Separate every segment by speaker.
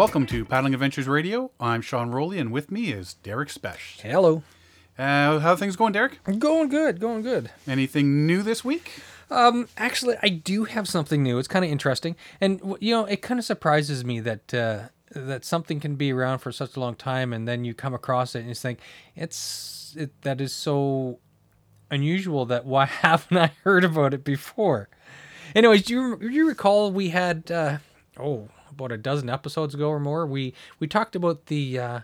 Speaker 1: Welcome to Paddling Adventures Radio. I'm Sean Rowley, and with me is Derek Spesh.
Speaker 2: Hello.
Speaker 1: Uh, how are things going, Derek?
Speaker 2: Going good, going good.
Speaker 1: Anything new this week?
Speaker 2: Um, actually, I do have something new. It's kind of interesting, and you know, it kind of surprises me that uh, that something can be around for such a long time, and then you come across it and you think it's it, that is so unusual that why haven't I heard about it before? Anyways, do you, do you recall we had uh, oh about a dozen episodes ago or more we we talked about the uh,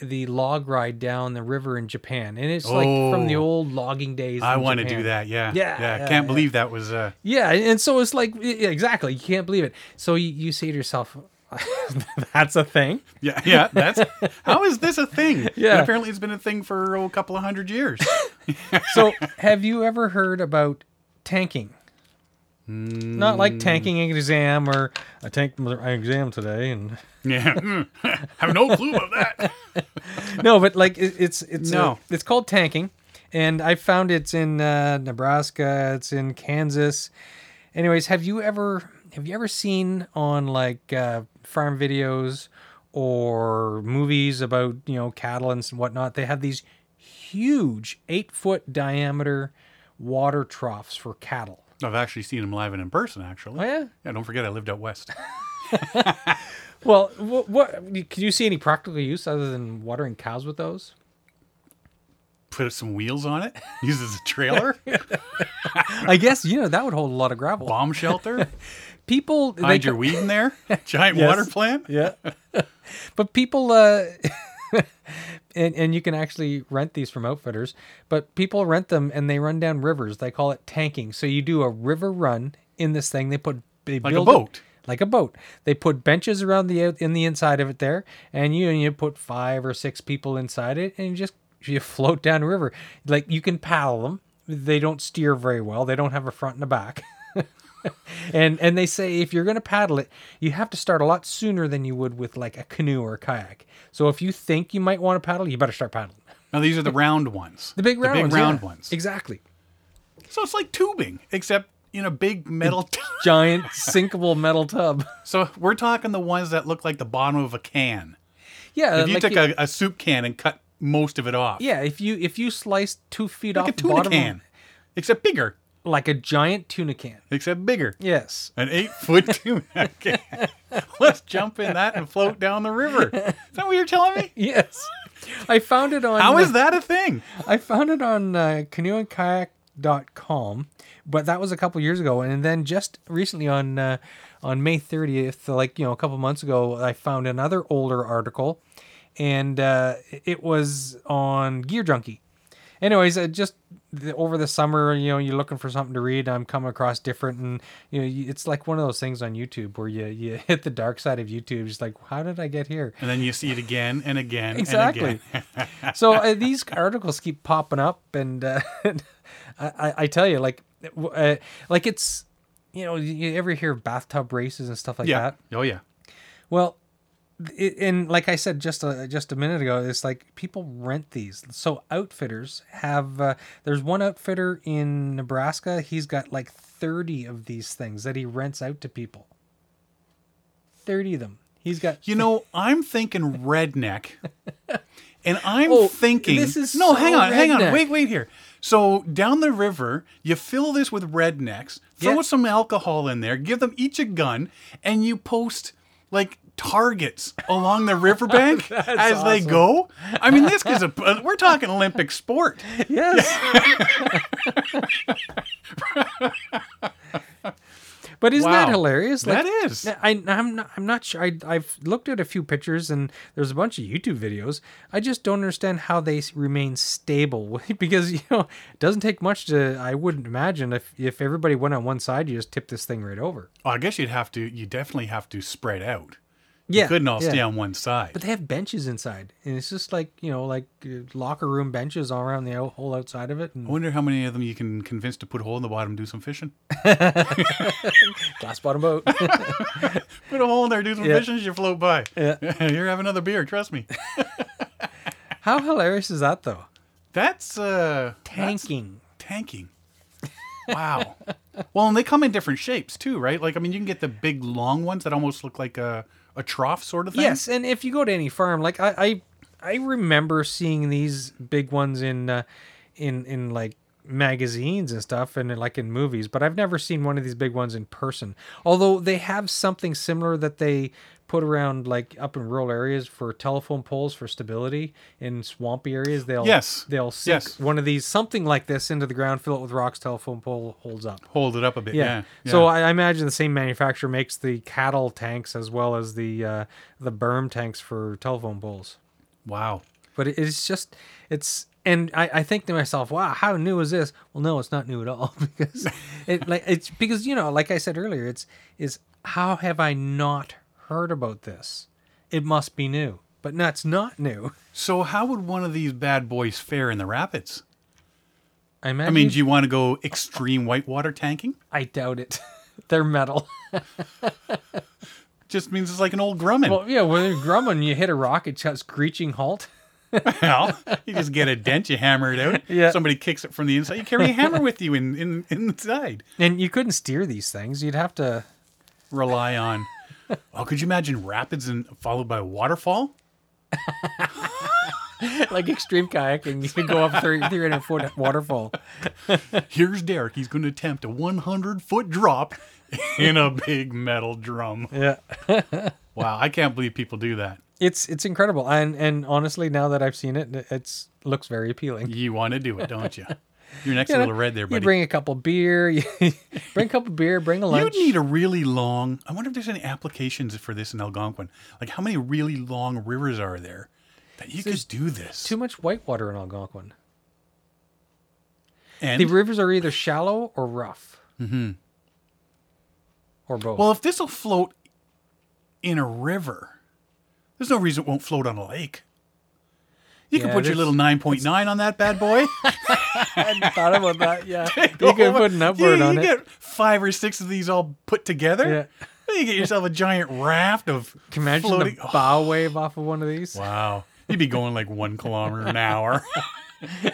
Speaker 2: the log ride down the river in Japan, and it's like from the
Speaker 1: Oh.
Speaker 2: old logging days.
Speaker 1: I want to do that. Yeah.
Speaker 2: Yeah,
Speaker 1: Yeah.
Speaker 2: yeah,
Speaker 1: Can't
Speaker 2: yeah.
Speaker 1: believe that was. Uh,
Speaker 2: Yeah, and so it's like yeah, exactly. You can't believe it. So you, you say to yourself, "That's a thing."
Speaker 1: yeah. Yeah. That's. how is this a thing?
Speaker 2: Yeah.
Speaker 1: And apparently, it's been a thing for oh, a couple of hundred years.
Speaker 2: So have you ever heard about tanking? Not like tanking an exam or I tanked my exam today, and
Speaker 1: yeah. Hmm. Have no clue about that.
Speaker 2: no, but like it, it's it's
Speaker 1: No.
Speaker 2: uh, it's called tanking, and I found it's in uh, Nebraska, it's in Kansas. Anyways, have you ever have you ever seen on like uh, farm videos or movies about you know cattle and whatnot? They have these huge eight foot diameter water troughs for cattle.
Speaker 1: I've actually seen him live and in person. Actually.
Speaker 2: Oh yeah.
Speaker 1: Yeah. Don't forget, I lived out west.
Speaker 2: Well, what, what can you see any practical use other than watering cows with those?
Speaker 1: Put some wheels on it. Use it as a trailer.
Speaker 2: I guess you know that would hold a lot of gravel.
Speaker 1: Bomb shelter.
Speaker 2: People they
Speaker 1: Hide your weed in there. Giant
Speaker 2: Yes.
Speaker 1: water plant.
Speaker 2: Yeah. but people uh and and you can actually rent these from outfitters, but people rent them and they run down rivers. They call it tanking. So you do a river run in this thing. They put they
Speaker 1: Like a
Speaker 2: build it-
Speaker 1: boat.
Speaker 2: like a boat. They put benches around the out in the inside of it there, and you you put five or six people inside it, and you just you float down the river. Like you can paddle them. They don't steer very well. They don't have a front and a back. and and they say if you're going to paddle it, you have to start a lot sooner than you would with like a canoe or a kayak. So if you think you might want to paddle, you better start paddling.
Speaker 1: Now these are the round ones.
Speaker 2: The big round, the
Speaker 1: big
Speaker 2: ones,
Speaker 1: round
Speaker 2: yeah.
Speaker 1: ones.
Speaker 2: Exactly.
Speaker 1: So it's like tubing, except in a big metal.
Speaker 2: Giant sinkable metal tub.
Speaker 1: so we're talking the ones that look like the bottom of a can.
Speaker 2: Yeah,
Speaker 1: If you
Speaker 2: like
Speaker 1: took
Speaker 2: you-
Speaker 1: a, a soup can and cut most of it off,
Speaker 2: yeah, if you if you slice two feet
Speaker 1: like
Speaker 2: off
Speaker 1: a
Speaker 2: the
Speaker 1: tuna
Speaker 2: bottom, of-
Speaker 1: can, except bigger,
Speaker 2: like a giant tuna can.
Speaker 1: except bigger.
Speaker 2: Yes.
Speaker 1: An eight foot tuna can. Let's jump in that and float down the river. Is that what you're telling me?
Speaker 2: Yes. I found it on
Speaker 1: How is that a thing?
Speaker 2: I found it on uh, canoeandkayak.com, but that was a couple years ago and then just recently on uh, on May 30th, like, you know, a couple months ago, I found another older article and uh, it was on Gear Junkie. Anyways, uh, just the, over the summer, you know, you're looking for something to read. I'm coming across different, and you know, you- it's like one of those things on YouTube where you you hit the dark side of YouTube. Just like, how did I get here?
Speaker 1: And then you see it again and again
Speaker 2: Exactly.
Speaker 1: and again.
Speaker 2: so uh, these articles keep popping up, and uh, I, I- tell you, like, uh, like it's you know, you ever hear of bathtub races and stuff like
Speaker 1: yeah.
Speaker 2: that?
Speaker 1: Oh yeah.
Speaker 2: Well, and like I said just a, just a minute ago, it's like people rent these. So outfitters have. Uh, there's one outfitter in Nebraska. He's got like 30 of these things that he rents out to people. 30 of them. He's got.
Speaker 1: You know, I'm thinking redneck. And I'm
Speaker 2: Oh,
Speaker 1: thinking
Speaker 2: this is
Speaker 1: No,
Speaker 2: so
Speaker 1: hang on, hang on. Wait, wait here. So down the river, you fill this with rednecks, throw
Speaker 2: Yeah.
Speaker 1: some alcohol in there, give them each a gun, and you post like targets along the riverbank as they go. I mean, this is a we're talking Olympic sport.
Speaker 2: Yes. but isn't that
Speaker 1: Wow.
Speaker 2: hilarious?
Speaker 1: That is.
Speaker 2: I, I'm not. I'm not sure. I, I've looked at a few pictures and there's a bunch of YouTube videos. I just don't understand how they remain stable because you know it doesn't take much to. I wouldn't imagine if if everybody went on one side, you just tip this thing right over.
Speaker 1: Well, I guess you'd have to. You definitely have to spread out.
Speaker 2: Yeah,
Speaker 1: You couldn't all
Speaker 2: yeah.
Speaker 1: stay on one side.
Speaker 2: But they have benches inside, and it's just like you know, like uh, locker room benches all around the whole outside of it, and
Speaker 1: I wonder how many of them you can convince to put a hole in the bottom and do some fishing.
Speaker 2: glass bottom boat.
Speaker 1: Put a hole in there, do some
Speaker 2: Yeah.
Speaker 1: fishing as you float by.
Speaker 2: Yeah.
Speaker 1: You're having another beer, trust me.
Speaker 2: How hilarious is that, though?
Speaker 1: That's uh that's
Speaker 2: Tanking.
Speaker 1: tanking. Wow. well, and they come in different shapes too, right? Like I mean, you can get the big long ones that almost look like a a trough sort of thing.
Speaker 2: Yes, and if you go to any farm, like I, I, I remember seeing these big ones in, uh, in in like magazines and stuff, and like in movies. But I've never seen one of these big ones in person. Although they have something similar that they put around like up in rural areas for telephone poles for stability in swampy areas. They'll
Speaker 1: Yes.
Speaker 2: they'll sink
Speaker 1: Yes.
Speaker 2: one of these something like this into the ground, fill it with rocks. Telephone pole holds up.
Speaker 1: Hold it up a bit.
Speaker 2: Yeah.
Speaker 1: Yeah.
Speaker 2: So
Speaker 1: yeah.
Speaker 2: I I imagine the same manufacturer makes the cattle tanks as well as the uh, the berm tanks for telephone poles.
Speaker 1: wow.
Speaker 2: But it, it's just it's and I, I think to myself, wow, how new is this? Well, no, it's not new at all because it like it's because you know, like I said earlier, it's is how have I not heard about this? It must be new, but that's not new.
Speaker 1: So how would one of these bad boys fare in the rapids?
Speaker 2: I
Speaker 1: I mean, do you want to go extreme whitewater tanking?
Speaker 2: I doubt it. They're metal.
Speaker 1: Just means it's like an old Grumman.
Speaker 2: well, yeah, when you're grumbling, you hit a rock, it just screeching halt.
Speaker 1: Well, you just get a dent, you hammer it out.
Speaker 2: Yeah.
Speaker 1: Somebody kicks it from the inside. You carry a hammer with you in, in inside.
Speaker 2: And you couldn't steer these things. You'd have to.
Speaker 1: Rely on. Oh, could you imagine rapids and followed by a waterfall?
Speaker 2: like extreme kayaking, you can go up 30, 300 foot waterfall.
Speaker 1: Here's Derek. He's going to attempt a 100 foot drop in a big metal drum.
Speaker 2: Yeah,
Speaker 1: Wow, I can't believe people do that.
Speaker 2: it's it's incredible, and and honestly, now that I've seen it, it's looks very appealing.
Speaker 1: You want to do it, don't you? You're next
Speaker 2: know,
Speaker 1: little red there,
Speaker 2: You bring a couple beer, you bring a couple beer, bring a lunch.
Speaker 1: You'd need a really long. I wonder if there's any applications for this in Algonquin. Like, how many really long rivers are there that you could do this?
Speaker 2: Too much whitewater in Algonquin.
Speaker 1: and
Speaker 2: The rivers are either shallow or rough. Mm-hmm. Or both.
Speaker 1: well, if this will float in a river, there's no reason it won't float on a lake. You can
Speaker 2: Yeah,
Speaker 1: put your little 9.9 on that bad boy.
Speaker 2: I hadn't thought about that. Yeah, you could put an upward
Speaker 1: you
Speaker 2: on it.
Speaker 1: get five or six of these all put together.
Speaker 2: Yeah.
Speaker 1: Then you get yourself a giant raft of
Speaker 2: Can you imagine
Speaker 1: floating.
Speaker 2: the bow wave off of one of these?
Speaker 1: Wow. You'd be going like one kilometer an hour.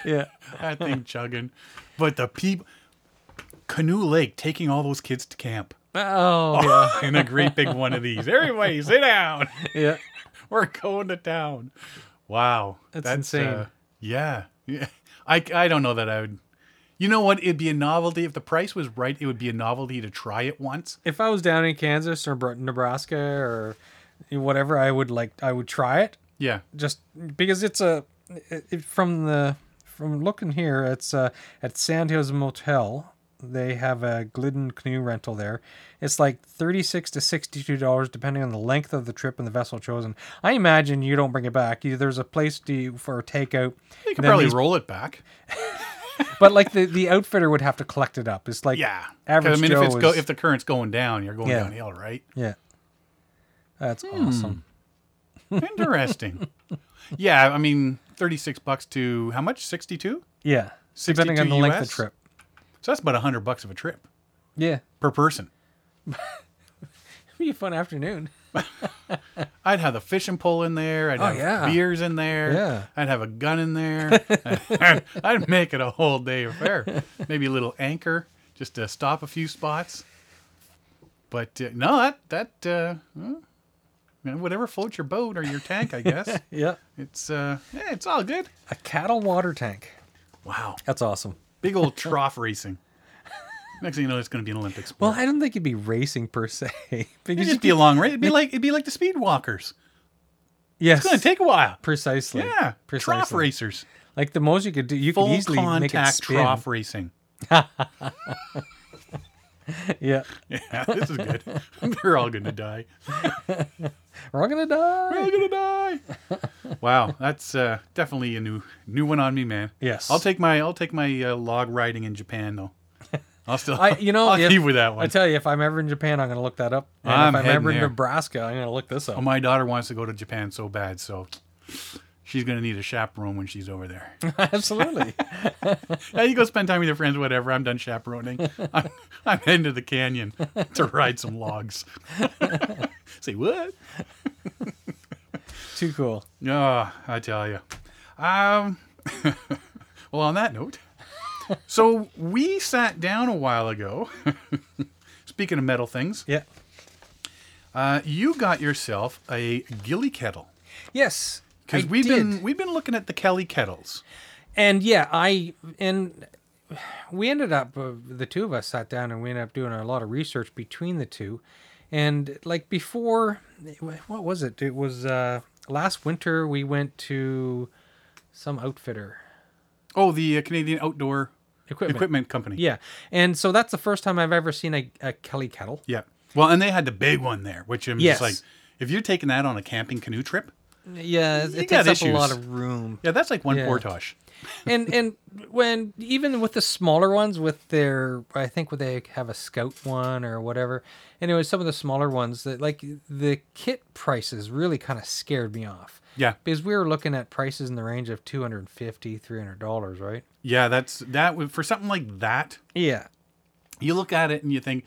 Speaker 2: Yeah.
Speaker 1: that thing chugging. But the people, Canoe Lake taking all those kids to camp
Speaker 2: Oh yeah,
Speaker 1: in a great big one of these. Everybody sit down.
Speaker 2: yeah.
Speaker 1: We're going to town. Wow.
Speaker 2: That's insane.
Speaker 1: uh, yeah. Yeah. I, I don't know that I would. You know what? It'd be a novelty. If the price was right, it would be a novelty to try it once.
Speaker 2: If I was down in Kansas or Nebraska or whatever, I would like I would try it
Speaker 1: Yeah.
Speaker 2: just because it's a it, it- from the from looking here it's uh at Sandhills Motel they have a Glidden canoe rental there it's like 36 to 62 dollars depending on the length of the trip and the vessel chosen I imagine you don't bring it back you, there's a place to for a takeout
Speaker 1: You
Speaker 2: can
Speaker 1: probably
Speaker 2: these-
Speaker 1: roll it back.
Speaker 2: but like the the outfitter would have to collect it up it's like
Speaker 1: yeah,
Speaker 2: average
Speaker 1: I mean,
Speaker 2: Joe
Speaker 1: if it's go,
Speaker 2: is-
Speaker 1: if the current's going down, you're going
Speaker 2: Yeah.
Speaker 1: downhill, right?
Speaker 2: yeah that's
Speaker 1: Hmm.
Speaker 2: awesome
Speaker 1: Interesting. yeah, I mean, 36 bucks to how much? 62?
Speaker 2: yeah depending on
Speaker 1: 62
Speaker 2: the length of the trip
Speaker 1: So that's about a 100 bucks of a trip
Speaker 2: yeah
Speaker 1: per person.
Speaker 2: It'd be a fun afternoon
Speaker 1: I'd have the fishing pole in there. I'd
Speaker 2: Oh,
Speaker 1: have
Speaker 2: yeah.
Speaker 1: beers in there.
Speaker 2: Yeah.
Speaker 1: I'd have a gun in there. I'd, I'd make it a whole day affair. Maybe a little anchor just to stop a few spots. But uh, no, that that uh, well, you know, whatever floats your boat or your tank, I guess.
Speaker 2: yeah
Speaker 1: it's uh, yeah, it's all good.
Speaker 2: a cattle water tank
Speaker 1: Wow,
Speaker 2: that's awesome
Speaker 1: big old trough racing. Next thing you know, it's going to be an Olympic sport.
Speaker 2: Well, I don't think it'd be racing per se
Speaker 1: It'd just be a long race. It'd be like it'd be like the speed walkers.
Speaker 2: yes,
Speaker 1: It's going to take a while.
Speaker 2: precisely.
Speaker 1: Yeah,
Speaker 2: precisely.
Speaker 1: trough racers.
Speaker 2: Like the most you could do, you
Speaker 1: Full
Speaker 2: could easily make it
Speaker 1: contact
Speaker 2: spin.
Speaker 1: trough racing.
Speaker 2: Yeah,
Speaker 1: Yeah, this is good. They're all going to die.
Speaker 2: we're all gonna die.
Speaker 1: We're all going to die. Wow, that's uh, definitely a new new one on me, man.
Speaker 2: Yes.
Speaker 1: I'll take my I'll take my uh, log riding in Japan though. I'll still
Speaker 2: I, you know,
Speaker 1: I'll
Speaker 2: if-
Speaker 1: keep with that one.
Speaker 2: I tell you, if I'm ever in Japan, I'm gonna look that up. And
Speaker 1: I'm
Speaker 2: if I'm ever in. Nebraska, I'm gonna look this up.
Speaker 1: Oh, my daughter wants to go to Japan so bad, so she's going to need a chaperone when she's over there.
Speaker 2: Absolutely.
Speaker 1: yeah, you go spend time with your friends, whatever. I'm done chaperoning. I'm, I'm heading to the canyon to ride some logs. Say what?
Speaker 2: Too cool.
Speaker 1: Oh, I tell you. Um, well, on that note, so we sat down a while ago. Speaking of metal things,
Speaker 2: Yeah.
Speaker 1: Uh, you got yourself a Gilly kettle
Speaker 2: Yes,
Speaker 1: because we've
Speaker 2: did.
Speaker 1: been we've been looking at the Kelly kettles.
Speaker 2: and yeah, I and we ended up uh, the two of us sat down and we ended up doing a lot of research between the two, and like before, what was it? It was uh, last winter we went to some outfitter
Speaker 1: Oh, the uh, Canadian Outdoor
Speaker 2: equipment.
Speaker 1: Equipment Company.
Speaker 2: Yeah, and so that's the first time I've ever seen a, a Kelly kettle.
Speaker 1: Yeah. Well, and they had the big one there, which I'm
Speaker 2: Yes.
Speaker 1: just like, if you're taking that on a camping canoe trip,
Speaker 2: Yeah, it, it takes up a lot of room.
Speaker 1: yeah, that's like one
Speaker 2: Yeah.
Speaker 1: portage.
Speaker 2: and and when even with the smaller ones with their i think when they have a scout one or whatever anyway some of the smaller ones that like the kit prices really kind of scared me off
Speaker 1: Yeah.
Speaker 2: because we were looking at prices in the range of 250 300 dollars right
Speaker 1: Yeah, that's that for something like that.
Speaker 2: yeah
Speaker 1: You look at it and you think,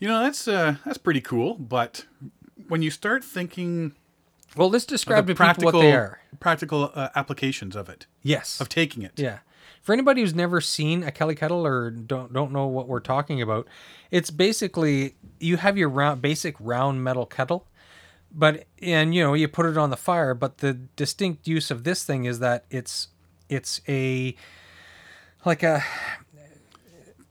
Speaker 1: you know, that's uh, that's pretty cool, but when you start thinking
Speaker 2: well let's describe
Speaker 1: the
Speaker 2: to people
Speaker 1: practical
Speaker 2: what they are
Speaker 1: practical uh, applications of it,
Speaker 2: yes
Speaker 1: of taking it.
Speaker 2: Yeah. For anybody who's never seen a Kelly kettle or don't don't know what we're talking about, it's basically you have your round basic round metal kettle, but and you know you put it on the fire. But the distinct use of this thing is that it's it's a like a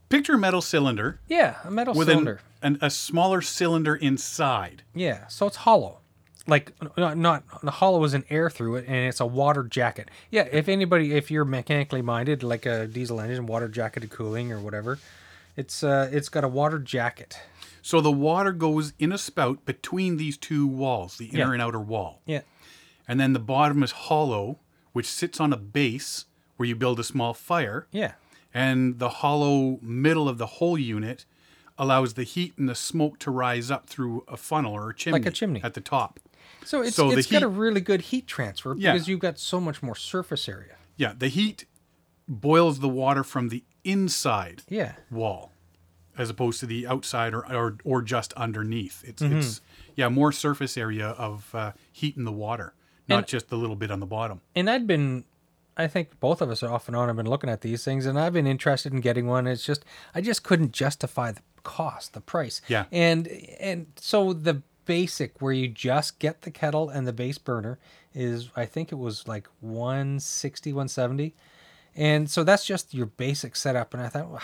Speaker 1: Picture metal cylinder
Speaker 2: yeah a metal cylinder.
Speaker 1: an, an, a smaller cylinder inside.
Speaker 2: Yeah, so it's hollow. Like not, not the hollow is an air through it, and it's a water jacket. Yeah, if anybody, if you're mechanically minded, like a diesel engine, water jacketed cooling or whatever, it's uh, it's got a water jacket.
Speaker 1: So the water goes in a spout between these two walls, the inner
Speaker 2: Yeah.
Speaker 1: and outer wall.
Speaker 2: Yeah,
Speaker 1: And then the bottom is hollow, which sits on a base where you build a small fire.
Speaker 2: yeah,
Speaker 1: And the hollow middle of the whole unit allows the heat and the smoke to rise up through a funnel or a chimney.
Speaker 2: chimney.
Speaker 1: At the top.
Speaker 2: So it's
Speaker 1: So
Speaker 2: it's got a really good heat transfer
Speaker 1: Yeah.
Speaker 2: because you've got so much more surface area.
Speaker 1: Yeah, the heat boils the water from the inside
Speaker 2: Yeah,
Speaker 1: wall as opposed to the outside or, or, or just underneath. It's,
Speaker 2: Mm-hmm.
Speaker 1: it's yeah, more surface area of uh, heat in the water, not
Speaker 2: And-
Speaker 1: just the little bit on the bottom.
Speaker 2: and I'd been, I think both of us off and on have been looking at these things, and I've been interested in getting one. It's just I just couldn't justify the cost, the price.
Speaker 1: Yeah.
Speaker 2: And and so the basic where you just get the kettle and the base burner is I think it was like 160, 170. And so that's just your basic setup. And I thought, wow,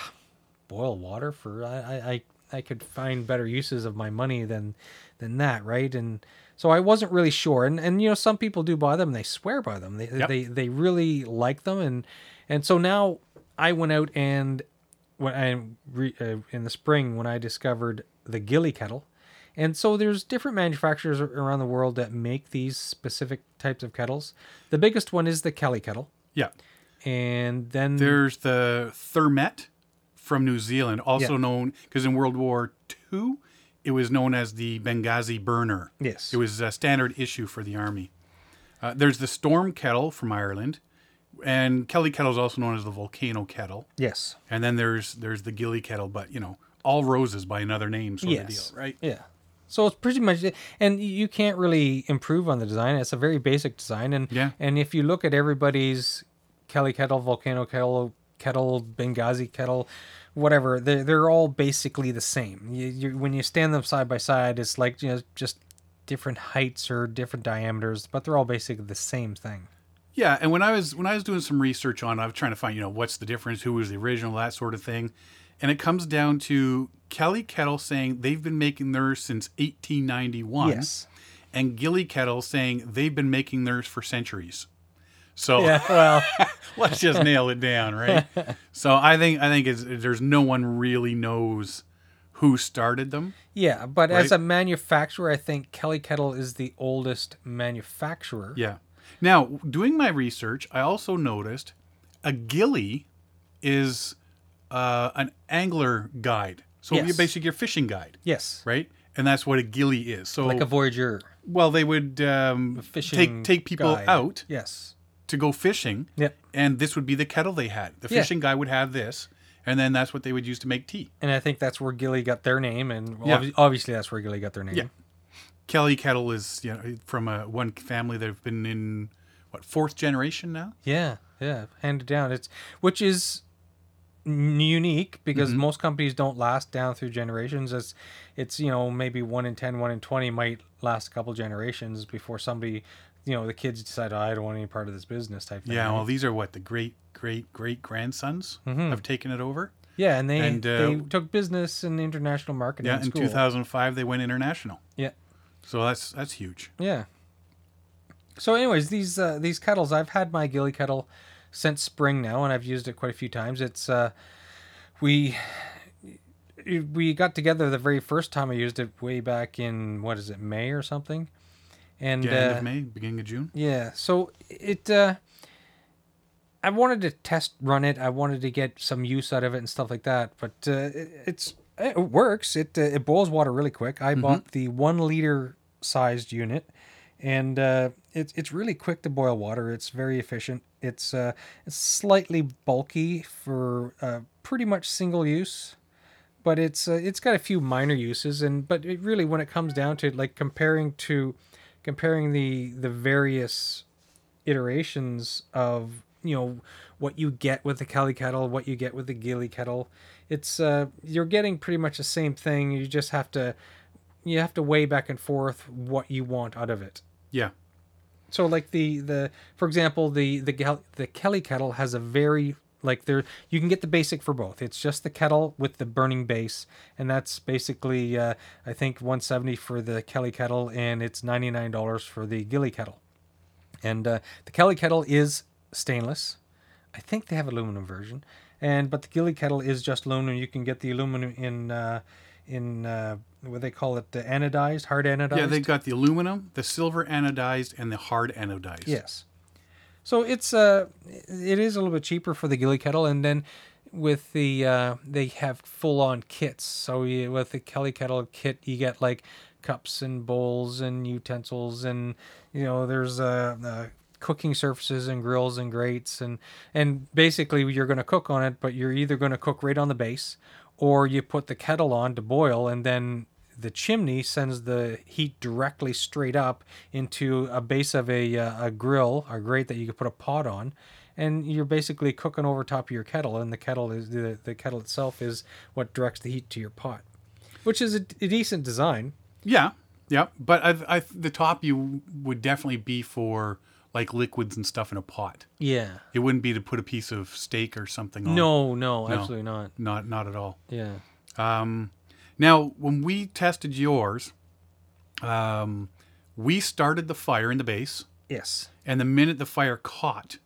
Speaker 2: boil water for I, I I could find better uses of my money than than that, right? And so I wasn't really sure. And and you know some people do buy them, and they swear by them. They
Speaker 1: Yep.
Speaker 2: they they really like them, and and so now I went out and when I re, uh, in the spring when I discovered the Gilly kettle. And so there's different manufacturers around the world that make these specific types of kettles. The biggest one is the Kelly kettle.
Speaker 1: Yeah.
Speaker 2: And then
Speaker 1: There's the Thermette from New Zealand, also
Speaker 2: Yeah.
Speaker 1: known because in World War II, it was known as the Benghazi burner.
Speaker 2: Yes.
Speaker 1: It was a standard issue for the army. Uh, there's the Storm kettle from Ireland, and Kelly kettle is also known as the Volcano kettle.
Speaker 2: yes.
Speaker 1: And then there's there's the Gilly kettle, but you know, all roses by another name sort of deal, right?
Speaker 2: Yeah. So it's pretty much, and you can't really improve on the design. It's a very basic design, and
Speaker 1: Yeah.
Speaker 2: and if you look at everybody's Kelly kettle, volcano kettle, kettle, Benghazi kettle, whatever, they're they're all basically the same. You, you when you stand them side by side, it's like you know just different heights or different diameters, but they're all basically the same thing.
Speaker 1: Yeah, and when I was when I was doing some research on, it, I was trying to find you know what's the difference, who was the original, that sort of thing, and it comes down to Kelly Kettle saying they've been making theirs since 1891,
Speaker 2: Yes.
Speaker 1: and Gilly Kettle saying they've been making theirs for centuries. So
Speaker 2: Yeah. Well.
Speaker 1: let's just nail it down, right? so I think I think it's, there's no one really knows who started them.
Speaker 2: Yeah, but as a manufacturer, I think Kelly Kettle is the oldest manufacturer.
Speaker 1: Yeah. Now, doing my research, I also noticed a gilly is uh, an angler guide. So
Speaker 2: Yes.
Speaker 1: you basically your fishing guide,
Speaker 2: Yes.
Speaker 1: right? And that's what a gilly is. So
Speaker 2: Like a Voyager
Speaker 1: well, they would um,
Speaker 2: fishing
Speaker 1: take take people
Speaker 2: guide.
Speaker 1: out
Speaker 2: Yes.
Speaker 1: to go fishing.
Speaker 2: Yep.
Speaker 1: And this would be the kettle they had. The
Speaker 2: Yeah.
Speaker 1: fishing guy would have this, and then that's what they would use to make tea.
Speaker 2: And I think that's where Gilly got their name, and
Speaker 1: Yeah.
Speaker 2: obvi- obviously that's where Gilly got their name.
Speaker 1: Yeah. Kelly kettle is you know from a one family that have been in what fourth generation now.
Speaker 2: Yeah, yeah, handed down. It's which is unique because
Speaker 1: Mm-hmm.
Speaker 2: most companies don't last down through generations. It's it's you know maybe one in 10, one in twenty might last a couple generations before somebody, you know, the kids decide oh, I don't want any part of this business type thing.
Speaker 1: Yeah,
Speaker 2: right?
Speaker 1: well, these are what the great great great grandsons have taken it over.
Speaker 2: yeah, and they
Speaker 1: and, uh,
Speaker 2: they took business and international marketing.
Speaker 1: Yeah,
Speaker 2: in
Speaker 1: in
Speaker 2: school.
Speaker 1: 2005 they went international.
Speaker 2: Yeah.
Speaker 1: So that's that's huge.
Speaker 2: Yeah. So, anyways, these uh, these kettles, I've had my Gilly kettle since spring now, and I've used it quite a few times. It's uh, we we got together the very first time I used it way back in what is it May or something, and
Speaker 1: Yeah, end
Speaker 2: uh,
Speaker 1: of May, beginning of June.
Speaker 2: yeah, so it uh I wanted to test run it. I wanted to get some use out of it and stuff like that, but uh, it, it's it works. It uh, it boils water really quick. I bought the 1 liter sized unit and uh it's it's really quick to boil water. It's very efficient. It's uh it's slightly bulky for uh pretty much single use but it's uh, it's got a few minor uses and but it really when it comes down to it, like comparing to comparing the the various iterations of you know what you get with the Kelly kettle, what you get with the Gilly kettle, it's uh you're getting pretty much the same thing. You just have to you have to weigh back and forth what you want out of it.
Speaker 1: Yeah.
Speaker 2: So like the the for example the the the Kelly kettle has a very like there you can get the basic for both. It's just the kettle with the burning base, and that's basically uh, I think 170 for the Kelly kettle, and it's 99 dollars for the Gilly kettle. And uh, the Kelly kettle is stainless. I think they have aluminum version, and but the Gilly kettle is just aluminum. You can get the aluminum in uh, in uh, what they call it, the anodized, hard anodized.
Speaker 1: Yeah, they've got the aluminum, the silver anodized, and the hard anodized.
Speaker 2: Yes. So it's uh it is a little bit cheaper for the Gilly kettle, and then with the uh, they have full on kits. So you, with the Kelly kettle kit, you get like cups and bowls and utensils, and you know there's uh, uh cooking surfaces and grills and grates, and and basically you're going to cook on it, but you're either going to cook right on the base, or you put the kettle on to boil, and then the chimney sends the heat directly straight up into a base of a, uh, a grill or grate that you could put a pot on and you're basically cooking over top of your kettle and the kettle is the, the kettle itself is what directs the heat to your pot which is a, a decent design
Speaker 1: Yeah, yeah. But I, I, the top you would definitely be for like liquids and stuff in a pot.
Speaker 2: yeah
Speaker 1: It wouldn't be to put a piece of steak or something on.
Speaker 2: no no absolutely not
Speaker 1: Not, not at all.
Speaker 2: yeah
Speaker 1: Um, now, when we tested yours, um, we started the fire in the base,
Speaker 2: yes
Speaker 1: and the minute the fire caught,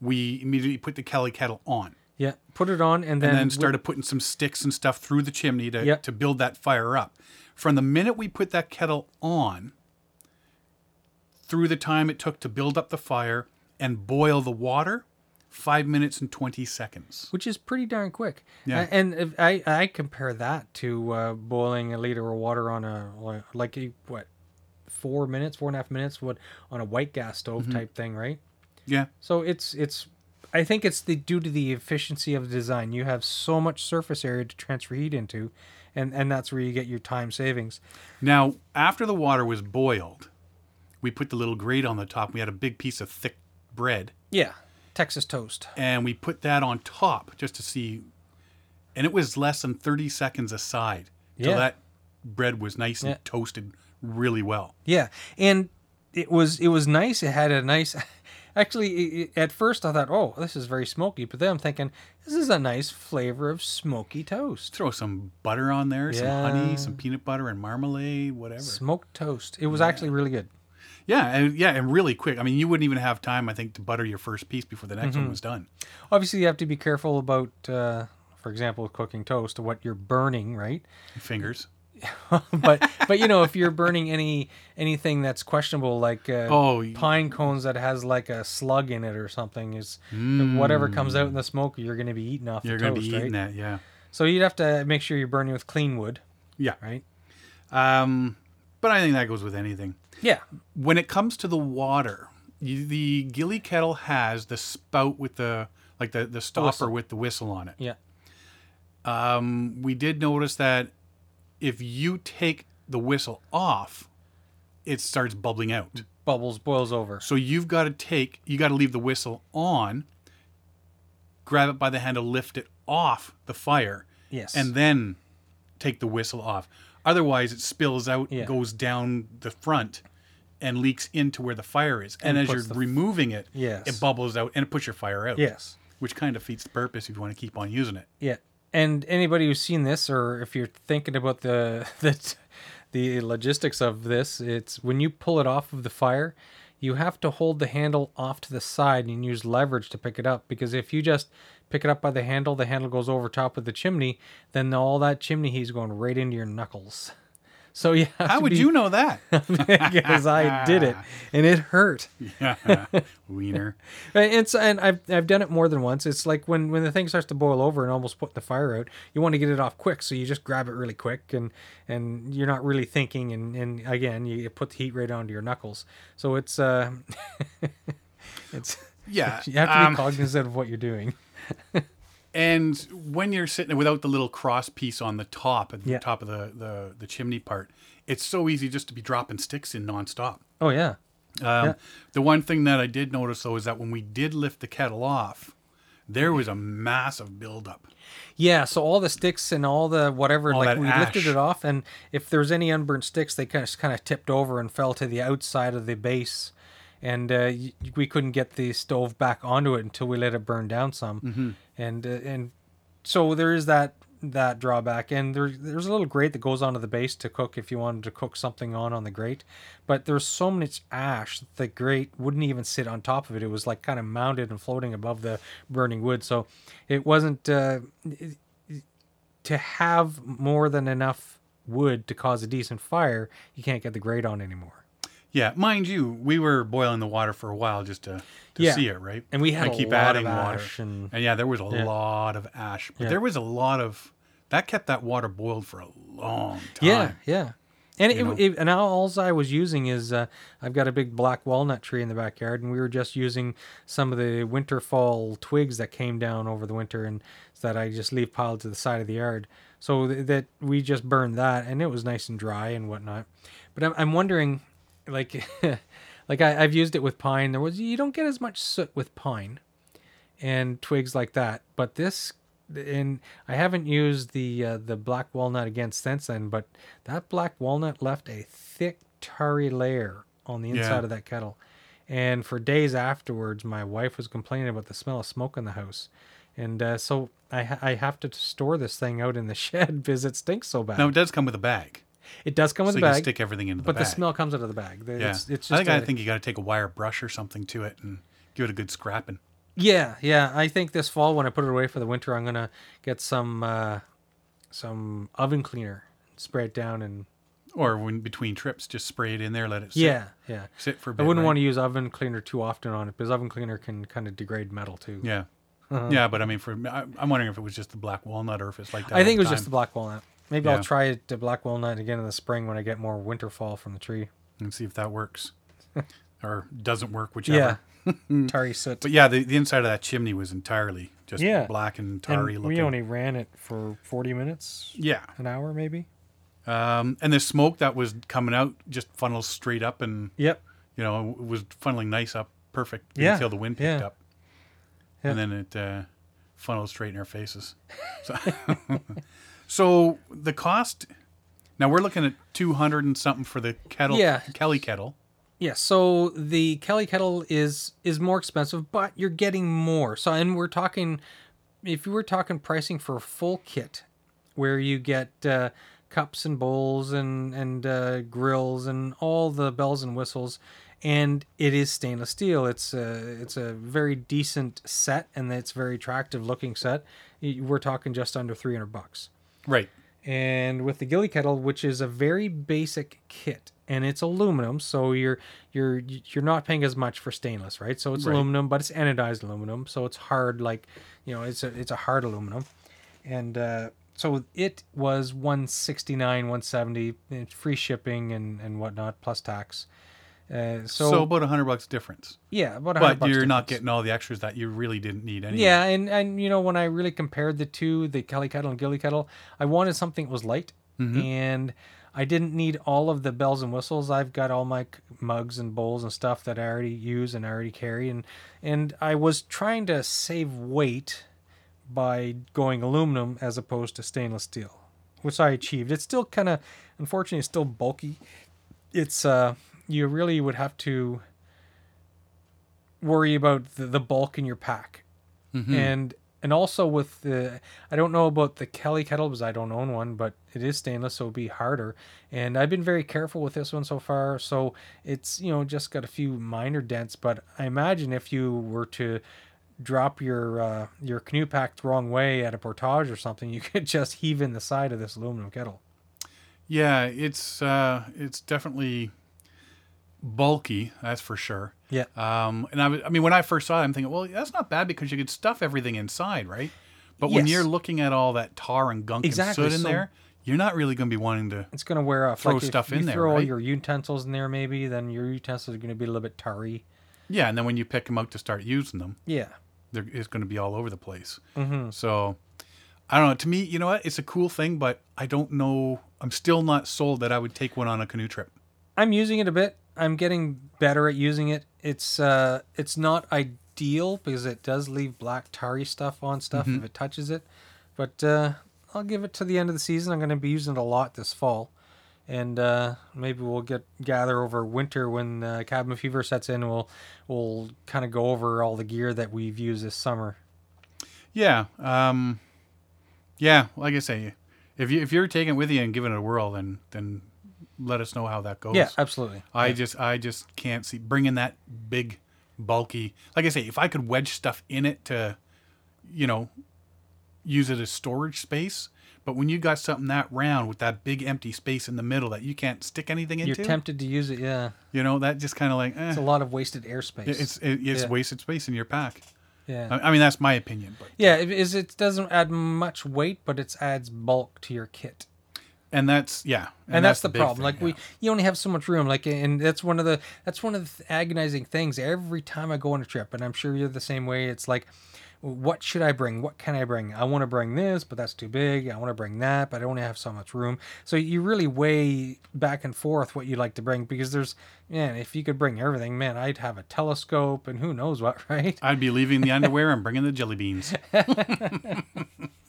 Speaker 1: we immediately put the Kelly kettle on,
Speaker 2: yeah put it on and then,
Speaker 1: and then started putting some sticks and stuff through the chimney to,
Speaker 2: Yep.
Speaker 1: to build that fire up. From the minute we put that kettle on, through the time it took to build up the fire and boil the water, five minutes and 20 seconds.
Speaker 2: which is pretty darn quick.
Speaker 1: Yeah.
Speaker 2: And if I I compare that to uh, boiling a liter of water on a like a, what four minutes, four and a half minutes, what on a white gas stove
Speaker 1: Mm-hmm.
Speaker 2: type thing, right?
Speaker 1: Yeah.
Speaker 2: So it's it's I think it's the due to the efficiency of the design. You have so much surface area to transfer heat into, and and that's where you get your time savings.
Speaker 1: Now, after the water was boiled, we put the little grate on the top. We had a big piece of thick bread,
Speaker 2: Yeah, Texas toast.
Speaker 1: and we put that on top just to see. And it was less than 30 seconds aside till
Speaker 2: Yeah.
Speaker 1: that bread was nice and
Speaker 2: Yeah.
Speaker 1: toasted really well.
Speaker 2: Yeah, and it was it was nice. It had a nice. Actually, at first I thought, oh, this is very smoky, but then I'm thinking, this is a nice flavor of smoky toast.
Speaker 1: Throw some butter on there, some honey, some peanut butter and marmalade, whatever.
Speaker 2: Smoked toast. It was actually really good.
Speaker 1: Yeah, and yeah, and really quick. I mean, you wouldn't even have time, I think, to butter your first piece before the next
Speaker 2: Mm-hmm.
Speaker 1: one was done.
Speaker 2: Obviously, you have to be careful about, uh, for example, cooking toast, what you're burning, right?
Speaker 1: Fingers.
Speaker 2: but but you know, if you're burning any anything that's questionable, like uh,
Speaker 1: Oh,
Speaker 2: pine cones that has like a slug in it or something, is whatever comes out in the smoke, you're going to be eating off
Speaker 1: You're going to be eating
Speaker 2: right?
Speaker 1: that, yeah.
Speaker 2: So you'd have to make sure you're burning with clean wood,
Speaker 1: Yeah.
Speaker 2: right?
Speaker 1: Um, but I think that goes with anything.
Speaker 2: Yeah.
Speaker 1: when it comes to the water, you, the gilly kettle has the spout with the like the the stopper with the whistle on it.
Speaker 2: Yeah.
Speaker 1: Um, we did notice that if you take the whistle off, it starts bubbling out.
Speaker 2: Bubbles boils over.
Speaker 1: So you've got to take you got to leave the whistle on, grab it by the handle, lift it off the fire
Speaker 2: Yes.
Speaker 1: and then take the whistle off. Otherwise, it spills out,
Speaker 2: Yeah.
Speaker 1: goes down the front, and leaks into where the fire is. And,
Speaker 2: And
Speaker 1: as you're
Speaker 2: the
Speaker 1: removing it,
Speaker 2: Yes.
Speaker 1: it bubbles out and it puts your fire out.
Speaker 2: yes.
Speaker 1: Which kind of defeats the purpose if you want to keep on using it.
Speaker 2: Yeah, and anybody who's seen this, or if you're thinking about the the the logistics of this, it's when you pull it off of the fire, you have to hold the handle off to the side and use leverage to pick it up. Because if you just pick it up by the handle, the handle goes over top of the chimney, then all that chimney heat's going right into your knuckles. So you have
Speaker 1: How would
Speaker 2: be-
Speaker 1: you know that?
Speaker 2: because I did it and it hurt.
Speaker 1: yeah, Wiener.
Speaker 2: And It's and I've I've done it more than once. It's like when when the thing starts to boil over and almost put the fire out, you want to get it off quick, so you just grab it really quick and and you're not really thinking and and again you put the heat right onto your knuckles. So it's uh it's
Speaker 1: Yeah.
Speaker 2: you have to be
Speaker 1: um,
Speaker 2: cognizant of what you're doing.
Speaker 1: And when you're sitting without the little cross piece on the top, at the
Speaker 2: Yeah.
Speaker 1: top of the, the, the chimney part, it's so easy just to be dropping sticks in nonstop.
Speaker 2: Oh yeah.
Speaker 1: Um,
Speaker 2: Yeah.
Speaker 1: The one thing that I did notice though is that when we did lift the kettle off, there was a massive buildup.
Speaker 2: Yeah, so all the sticks and all the whatever,
Speaker 1: All
Speaker 2: like we lifted it off, and if there's any unburnt sticks, they kind of kind of tipped over and fell to the outside of the base, and uh, we couldn't get the stove back onto it until we let it burn down some,
Speaker 1: Mm-hmm.
Speaker 2: and uh, and so there is that that drawback, and there there's a little grate that goes onto the base to cook if you wanted to cook something on on the grate, but there's so much ash that the grate wouldn't even sit on top of it. It was like kind of mounted and floating above the burning wood, so it wasn't. Uh, to have more than enough wood to cause a decent fire, you can't get the grate on anymore.
Speaker 1: Yeah, mind you, we were boiling the water for a while just to, to
Speaker 2: Yeah.
Speaker 1: see it, right?
Speaker 2: And we had
Speaker 1: And
Speaker 2: a
Speaker 1: keep
Speaker 2: lot
Speaker 1: adding
Speaker 2: of
Speaker 1: water.
Speaker 2: ash and
Speaker 1: And yeah, there was a
Speaker 2: Yeah.
Speaker 1: lot of ash, but
Speaker 2: Yeah.
Speaker 1: there was a lot of that kept that water boiled for a long time.
Speaker 2: yeah, yeah. And it, it, and all I was using is uh, I've got a big black walnut tree in the backyard, and we were just using some of the winter fall twigs that came down over the winter, and that I just leave piled to the side of the yard. So th- that we just burned that, and it was nice and dry and whatnot. But I'm, I'm wondering, like, like I, I've used it with pine. There was you don't get as much soot with pine and twigs like that, but this and I haven't used the uh, the black walnut again since then, but that black walnut left a thick tarry layer on the inside
Speaker 1: Yeah.
Speaker 2: of that kettle. And for days afterwards, my wife was complaining about the smell of smoke in the house. And uh, so I, ha- I have to store this thing out in the shed because it stinks so bad.
Speaker 1: Now it does come with a bag,
Speaker 2: it does come with
Speaker 1: so
Speaker 2: a
Speaker 1: you
Speaker 2: bag,
Speaker 1: stick everything into the
Speaker 2: but
Speaker 1: bag.
Speaker 2: the smell comes out of the bag.
Speaker 1: Yeah,
Speaker 2: It's, it's just
Speaker 1: I think
Speaker 2: I
Speaker 1: I think you got to take a wire brush or something to it and give it a good scrapping.
Speaker 2: Yeah, yeah. I think this fall when I put it away for the winter, I'm gonna get some uh, some oven cleaner, spray it down, and
Speaker 1: Or when between trips, just spray it in there, let it sit,
Speaker 2: yeah, yeah.
Speaker 1: sit for a
Speaker 2: I
Speaker 1: bit.
Speaker 2: I wouldn't
Speaker 1: right?
Speaker 2: want to use oven cleaner too often on it because oven cleaner can kind of degrade metal too.
Speaker 1: Yeah.
Speaker 2: Uh-huh.
Speaker 1: Yeah, but I mean, for I, I'm wondering if it was just the black walnut or if it's like that.
Speaker 2: I think it was
Speaker 1: the
Speaker 2: just the black walnut. Maybe
Speaker 1: Yeah.
Speaker 2: I'll try it the black walnut again in the spring when I get more winter fall from the tree.
Speaker 1: and see if that works or doesn't work, whichever.
Speaker 2: Yeah, tarry soot.
Speaker 1: But yeah, the, the inside of that chimney was entirely just
Speaker 2: Yeah.
Speaker 1: black and
Speaker 2: and
Speaker 1: tarry
Speaker 2: we only ran it for 40 minutes,
Speaker 1: yeah.
Speaker 2: an hour maybe.
Speaker 1: Um, and the smoke that was coming out just funnels straight up and,
Speaker 2: Yep.
Speaker 1: you know, it was funneling nice up perfect
Speaker 2: Yeah,
Speaker 1: until the wind picked
Speaker 2: yeah.
Speaker 1: up.
Speaker 2: Yeah.
Speaker 1: And then it uh, funneled straight in our faces. So, so the cost, now we're looking at 200 and something for the kettle,
Speaker 2: Yeah.
Speaker 1: Kelly kettle.
Speaker 2: Yeah, so the Kelly kettle is is more expensive, but you're getting more. So and we're talking if you were talking pricing for a full kit where you get uh, cups and bowls and and uh, grills and all the bells and whistles and it is stainless steel. It's a it's a very decent set and it's very attractive looking set. We're talking just under 300 bucks
Speaker 1: Right.
Speaker 2: and with the gilly kettle which is a very basic kit and it's aluminum so you're you're you're not paying as much for stainless right so it's
Speaker 1: Right.
Speaker 2: aluminum but it's anodized aluminum so it's hard like you know it's a it's a hard aluminum and uh so it was 169 170 and free shipping and and whatnot plus tax uh, so,
Speaker 1: So, about a 100 bucks difference.
Speaker 2: yeah about 100
Speaker 1: But
Speaker 2: bucks
Speaker 1: you're not getting all the extras that you really didn't need anyway.
Speaker 2: Yeah, and and you know when I really compared the two, the Kelly kettle and Gilly kettle, I wanted something that was light, and I didn't need all of the bells and whistles. I've got all my mugs and bowls and stuff that I already use and I already carry, and and I was trying to save weight, by going aluminum as opposed to stainless steel, which I achieved. It's still kind of, unfortunately, it's still bulky. It's uh, you really would have to worry about the, the bulk in your pack, and and also with the I don't know about the Kelly kettle because I don't own one, but it is stainless, so it'll be harder. And I've been very careful with this one so far, so it's you know just got a few minor dents. But I imagine if you were to drop your uh, your canoe pack the wrong way at a portage or something, you could just heave in the side of this aluminum kettle.
Speaker 1: Yeah, it's uh, it's definitely bulky. That's for sure.
Speaker 2: Yeah.
Speaker 1: Um, and I, was- I mean, when I first saw it, I'm thinking, well, that's not bad because you could stuff everything inside, right? But when you're looking at all that tar and gunk
Speaker 2: Exactly,
Speaker 1: and soot in
Speaker 2: so-
Speaker 1: there, you're not really going to be wanting to.
Speaker 2: It's gonna wear off.
Speaker 1: Throw
Speaker 2: like if
Speaker 1: stuff in
Speaker 2: you
Speaker 1: there,
Speaker 2: Throw all your utensils in there, maybe then your utensils are gonna be a little bit tarry.
Speaker 1: Yeah, and then when you pick them out to start using them,
Speaker 2: Yeah.
Speaker 1: they're, it's going to be all over the place.
Speaker 2: Mm-hmm.
Speaker 1: So, I don't know. To me, you know what? It's a cool thing, but I don't know. I'm still not sold that I would take one on a canoe trip.
Speaker 2: I'm using it a bit. I'm getting better at using it. It's uh it's not ideal because it does leave black tarry stuff on stuff if it touches it. But uh I'll give it to the end of the season. I'm going to be using it a lot this fall. And uh, maybe we'll get gather over winter when uh, cabin fever sets in. We'll we'll kind of go over all the gear that we've used this summer.
Speaker 1: Yeah. Um, yeah. Like I say, if you if you're taking it with you and giving it a whirl, then then let us know how that goes.
Speaker 2: Yeah, absolutely.
Speaker 1: I just I just can't see bringing that big, bulky. Like I say, if I could wedge stuff in it to, you know, use it as storage space. But when you got something that round with that big empty space in the middle that you can't stick anything into, You're
Speaker 2: tempted to use it. Yeah,
Speaker 1: you know, that just kind of like eh,
Speaker 2: it's a lot of wasted airspace.
Speaker 1: it's it, it's
Speaker 2: Yeah.
Speaker 1: wasted space in your pack.
Speaker 2: yeah.
Speaker 1: I, I mean, that's my opinion, but
Speaker 2: Yeah, it is. It doesn't add much weight, but it adds bulk to your kit,
Speaker 1: and that's yeah,
Speaker 2: and, that's, the,
Speaker 1: big
Speaker 2: problem.
Speaker 1: thing,
Speaker 2: like we, you only have so much room. Like, and that's one of the that's one of the agonizing things. Every time I go on a trip, and I'm sure you're the same way. It's like, what should I bring? What can I bring? I want to bring this, but that's too big. I want to bring that, but I only have so much room. So you really weigh back and forth what you like to bring because there's, man, if you could bring everything, man, I'd have a telescope and who knows what, right?
Speaker 1: I'd be leaving the underwear and bringing the jelly beans.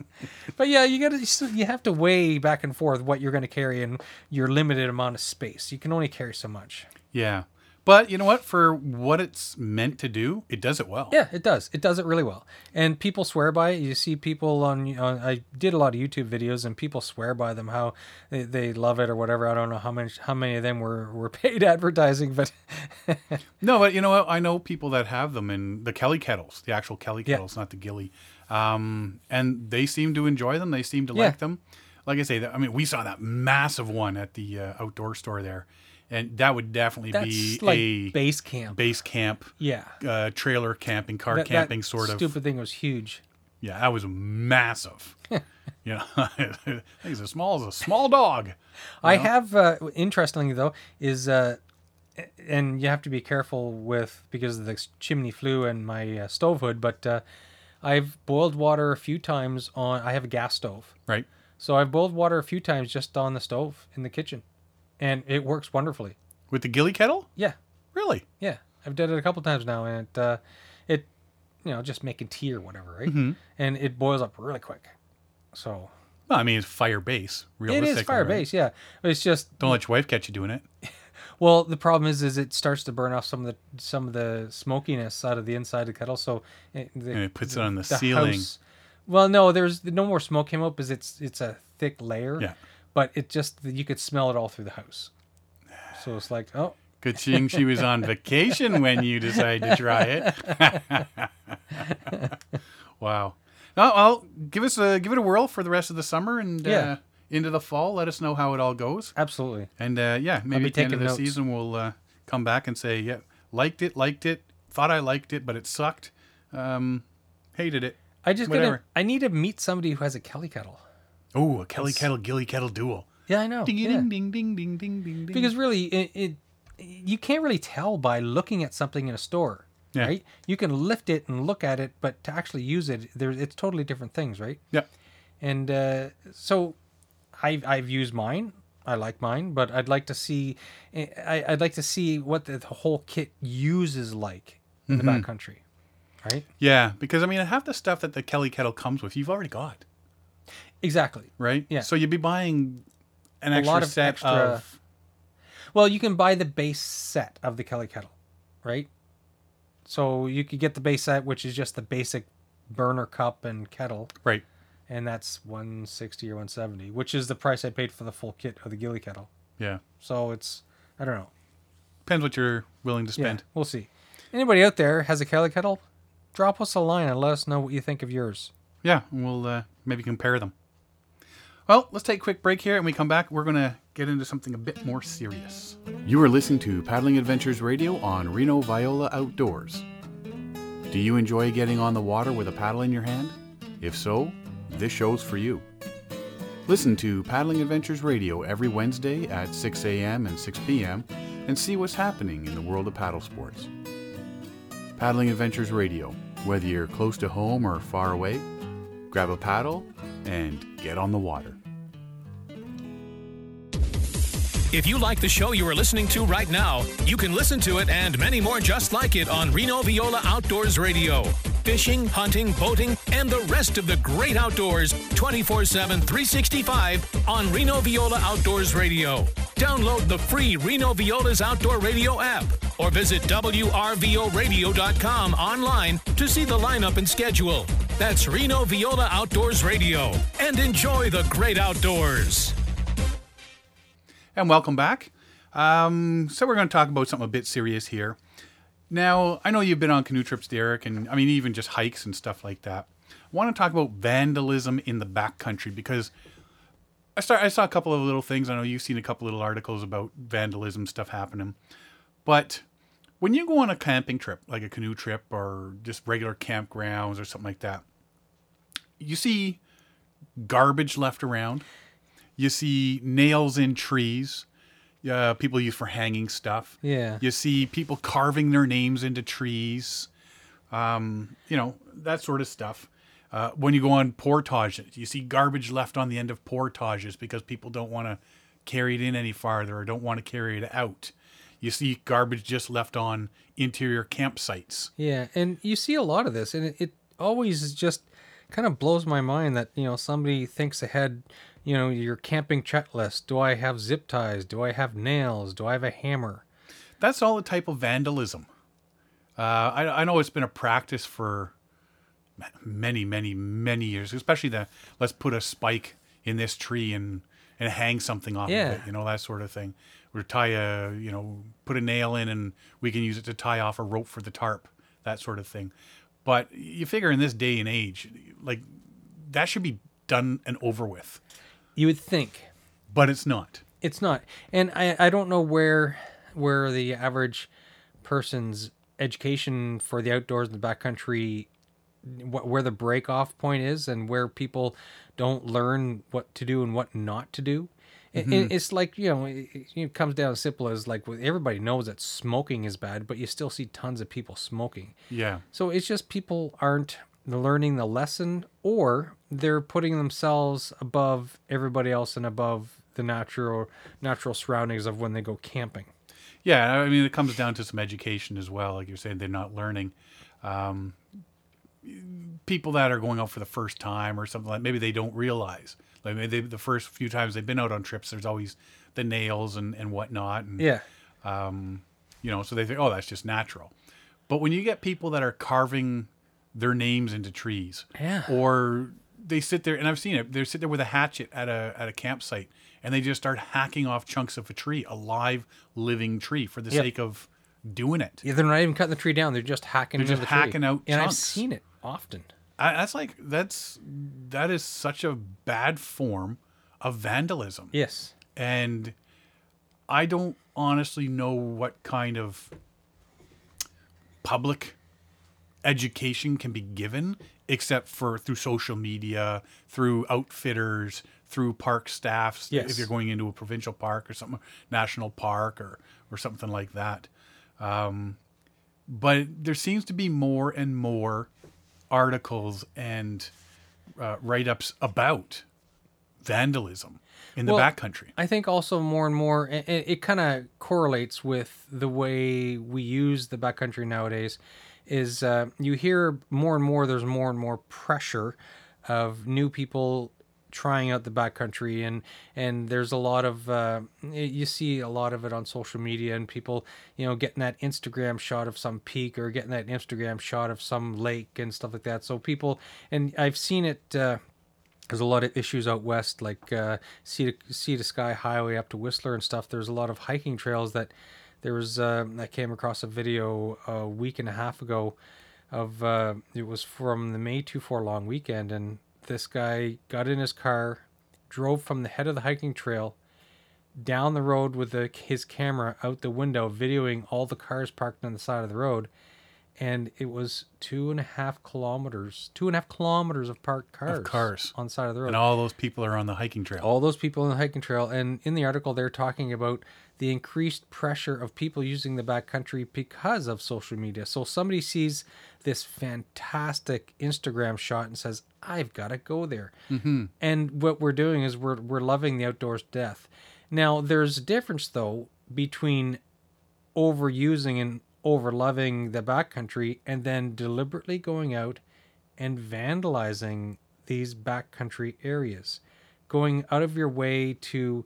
Speaker 2: But yeah, you gotta you have to weigh back and forth what you're going to carry in your limited amount of space. You can only carry so much.
Speaker 1: Yeah. But you know what? For what it's meant to do, it does it well.
Speaker 2: Yeah, it does. It does it really well. And people swear by it. You see people on. on I did a lot of YouTube videos, and people swear by them how they, they love it or whatever. I don't know how many how many of them were were paid advertising, but
Speaker 1: No, but you know what? I know people that have them in the Kelly kettles, the actual Kelly
Speaker 2: Yeah.
Speaker 1: kettles, not the Gilly. Um, and they seem to enjoy them. They seem to
Speaker 2: Yeah.
Speaker 1: like them. Like I say, I mean, we saw that massive one at the uh, outdoor store there, and that would definitely
Speaker 2: that's
Speaker 1: be
Speaker 2: like
Speaker 1: a
Speaker 2: base camp.
Speaker 1: base camp,
Speaker 2: yeah,
Speaker 1: uh, trailer camping, car
Speaker 2: That- that
Speaker 1: camping sort of.
Speaker 2: stupid thing was huge.
Speaker 1: Yeah, that was massive. you know, I think it's as small as a small dog.
Speaker 2: I have, uh, interestingly though, is uh, and you have to be careful with because of the chimney flue and my uh, stove hood. But uh, I've boiled water a few times on. I have a gas stove,
Speaker 1: Right.
Speaker 2: so I've boiled water a few times just on the stove in the kitchen, and it works wonderfully.
Speaker 1: With the Gilly kettle?
Speaker 2: Yeah,
Speaker 1: Really?
Speaker 2: yeah, I've done it a couple times now, and it, uh, it, you know, just making tea or whatever, right?
Speaker 1: Mm-hmm.
Speaker 2: And it boils up really quick. So
Speaker 1: Well, I mean, it's fire base.
Speaker 2: it
Speaker 1: Realistically,
Speaker 2: is fire
Speaker 1: right?
Speaker 2: base, yeah. It's just
Speaker 1: Don't let your wife catch you doing it.
Speaker 2: Well, the problem is, is it starts to burn off some of the some of the smokiness out of the inside of the kettle. So it, the,
Speaker 1: And it puts it on the ceiling.
Speaker 2: well, no, there's no more smoke came up because it's it's a thick layer.
Speaker 1: Yeah.
Speaker 2: But it just you could smell it all through the house. So it's like, oh,
Speaker 1: Good thing she was on vacation when you decided to try it. wow. No, well, give us a give it a whirl for the rest of the summer and
Speaker 2: Yeah.
Speaker 1: uh, into the fall. Let us know how it all goes.
Speaker 2: absolutely.
Speaker 1: And uh, yeah, maybe
Speaker 2: be
Speaker 1: at the end of the
Speaker 2: notes.
Speaker 1: season we'll uh, come back and say, yeah, liked it, liked it, thought I liked it, but it sucked. Um, hated it.
Speaker 2: I just gotta, I need to meet somebody who has a Kelly kettle.
Speaker 1: Oh, a Kelly kettle, Gilly kettle duel.
Speaker 2: Yeah, I know.
Speaker 1: Ding
Speaker 2: yeah.
Speaker 1: ding ding ding ding ding ding. ding.
Speaker 2: Because really, it, it you can't really tell by looking at something in a store,
Speaker 1: Yeah.
Speaker 2: right? You can lift it and look at it, but to actually use it, there it's totally different things, right?
Speaker 1: yeah,
Speaker 2: And uh, so I've, I've used mine. I like mine, but I'd like to see I, I'd like to see what the, the whole kit uses like in the mm-hmm. backcountry. right?
Speaker 1: Yeah, because I mean, half the stuff that the Kelly kettle comes with, you've already got,
Speaker 2: Exactly.
Speaker 1: right?
Speaker 2: Yeah.
Speaker 1: So you'd be buying an
Speaker 2: A
Speaker 1: extra
Speaker 2: lot of
Speaker 1: set
Speaker 2: extra-
Speaker 1: of.
Speaker 2: Well, you can buy the base set of the Kelly kettle, right? So you could get the base set, which is just the basic burner cup and kettle,
Speaker 1: Right.
Speaker 2: And that's 160 or 170, which is the price I paid for the full kit of the Ghillie kettle.
Speaker 1: Yeah.
Speaker 2: So it's I don't know.
Speaker 1: Depends what you're willing to spend
Speaker 2: Yeah,
Speaker 1: spend.
Speaker 2: we'll see. Anybody out there has a Kelly kettle? Drop us a line and let us know what you think of yours.
Speaker 1: Yeah, and we'll uh, maybe compare them. Well, let's take a quick break here, and we come back. We're going to get into something a bit more serious. You are listening to Paddling Adventures Radio on Reno Viola Outdoors. Do you enjoy getting on the water with a paddle in your hand? If so, this show's for you. Listen to Paddling Adventures Radio every Wednesday at 6 a.m. and 6 p.m. and see what's happening in the world of paddle sports. Paddling Adventures Radio, whether you're close to home or far away, grab a paddle and get on the water.
Speaker 3: If you like the show you are listening to right now, you can listen to it and many more just like it on Reno Viola Outdoors Radio. Fishing, hunting, boating, and the rest of the great outdoors 24 7, 365 on Reno Viola Outdoors Radio. Download the free Reno Viola's Outdoor Radio app or visit WRVORadio.com online to see the lineup and schedule. That's Reno Viola Outdoors Radio. And enjoy the great outdoors.
Speaker 1: And welcome back. Um, so we're going to talk about something a bit serious here. Now, I know you've been on canoe trips, Derek, and I mean even just hikes and stuff like that. I want to talk about vandalism in the backcountry because I start I saw a couple of little things. I know you've seen a couple little articles about vandalism stuff happening. But when you go on a camping trip, like a canoe trip or just regular campgrounds or something like that, you see garbage left around. You see nails in trees. Uh, people use for hanging stuff.
Speaker 2: Yeah.
Speaker 1: You see people carving their names into trees. Um, you know that sort of stuff. Uh, when you go on portages, you see garbage left on the end of portages because people don't want to carry it in any farther or don't want to carry it out. You see garbage just left on interior campsites.
Speaker 2: Yeah, and you see a lot of this, and it, it always just kind of blows my mind that you know somebody thinks ahead. You know, your camping checklist. Do I have zip ties? Do I have nails? Do I have a hammer?
Speaker 1: That's all a type of vandalism. Uh, I, I know it's been a practice for many, many, many years, especially the let's put a spike in this tree and and hang something off
Speaker 2: Yeah.
Speaker 1: of it, you know, that sort of thing. Or tie a, you know, put a nail in and we can use it to tie off a rope for the tarp, that sort of thing. But you figure in this day and age, like that should be done and over with,
Speaker 2: You would think
Speaker 1: but it's not.
Speaker 2: it's not, and I I don't know where where the average person's education for the outdoors in the backcountry wh- where the break off point is and where people don't learn what to do and what not to do. It, it- mm-hmm. it's like you know, it, it comes down as simple as like everybody knows that smoking is bad, but you still see tons of people smoking.
Speaker 1: Yeah.
Speaker 2: So it's just people aren't learning the lesson, or they're putting themselves above everybody else and above the natural natural surroundings of when they go camping.
Speaker 1: Yeah, I mean, it comes down to some education as well. Like you're saying, they're not learning. Um, people that are going out for the first time or something like maybe they don't realize. Like maybe they, the first few times they've been out on trips, there's always the nails and, and whatnot. And,
Speaker 2: Yeah.
Speaker 1: you know, so they think, oh, that's just natural. But when you get people that are carving their names into trees,
Speaker 2: Yeah.
Speaker 1: or they sit there, and I've seen it, they sit there with a hatchet at a at a campsite, and they just start hacking off chunks of a tree, a live, living tree, for the
Speaker 2: Yep.
Speaker 1: sake of doing it.
Speaker 2: Yeah, they're not even cutting the tree down; they're just hacking.
Speaker 1: They're just
Speaker 2: the tree.
Speaker 1: hacking out
Speaker 2: and I've seen it often.
Speaker 1: I, that's like that's that is such a bad form of vandalism.
Speaker 2: Yes.
Speaker 1: and I don't honestly know what kind of public education can be given except for through social media, through outfitters, through park staffs.
Speaker 2: Yes.
Speaker 1: If you're going into a provincial park or something, national park or or something like that. Um, but there seems to be more and more articles and uh, write-ups about vandalism in the
Speaker 2: Well,
Speaker 1: backcountry.
Speaker 2: I think also more and more, it, it kind of correlates with the way we use the backcountry nowadays. Is uh, you hear more and more. There's more and more pressure of new people trying out the backcountry and and there's a lot of uh, you see a lot of it on social media and people you know getting that instagram shot of some peak or getting that instagram shot of some lake and stuff like that so people and i've seen it uh, there's a lot of issues out west like uh, sea, to, sea to sky highway up to whistler and stuff there's a lot of hiking trails that there was uh, i came across a video a week and a half ago of uh, it was from the may 2 4 long weekend and this guy got in his car, drove from the head of the hiking trail down the road with the, his camera out the window, videoing all the cars parked on the side of the road. And it was two and a half kilometers, two and a half kilometers of parked cars, of
Speaker 1: cars.
Speaker 2: on the side of the road.
Speaker 1: And all those people are on the hiking trail.
Speaker 2: all those people on the hiking trail. And in the article, they're talking about the increased pressure of people using the backcountry because of social media. So somebody sees this fantastic Instagram shot and says, "I've got to go there." Mm-hmm. And what we're doing is we're we're loving the outdoors death. Now, there's a difference though between overusing and overloving the backcountry and then deliberately going out and vandalizing these backcountry areas, going out of your way to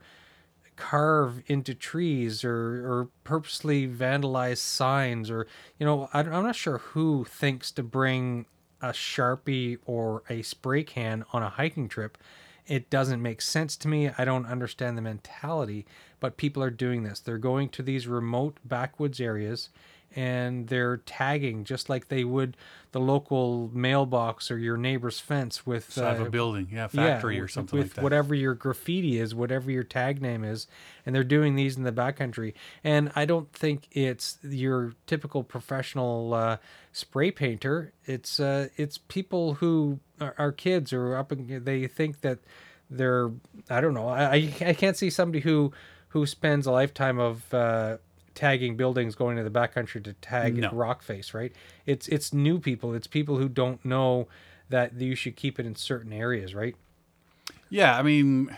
Speaker 2: carve into trees or, or purposely vandalize signs or you know I, i'm not sure who thinks to bring a sharpie or a spray can on a hiking trip. It doesn't make sense to me. I don't understand the mentality but people are doing this. They're going to these remote backwoods areas and they're tagging just like they would the local mailbox or your neighbor's fence with
Speaker 1: Side of a
Speaker 2: uh,
Speaker 1: building, yeah, factory or something
Speaker 2: with
Speaker 1: like that.
Speaker 2: whatever your graffiti is, whatever your tag name is, and they're doing these in the backcountry. And I don't think it's your typical professional uh, spray painter. It's uh, it's people who are, are kids or up. and They think that they're I don't know. I I I can't see somebody who who spends a lifetime of uh, tagging buildings going to the backcountry to tag
Speaker 1: No.
Speaker 2: rock face. Right? It's it's new people. It's people who don't know that you should keep it in certain areas. Right?
Speaker 1: Yeah, I mean,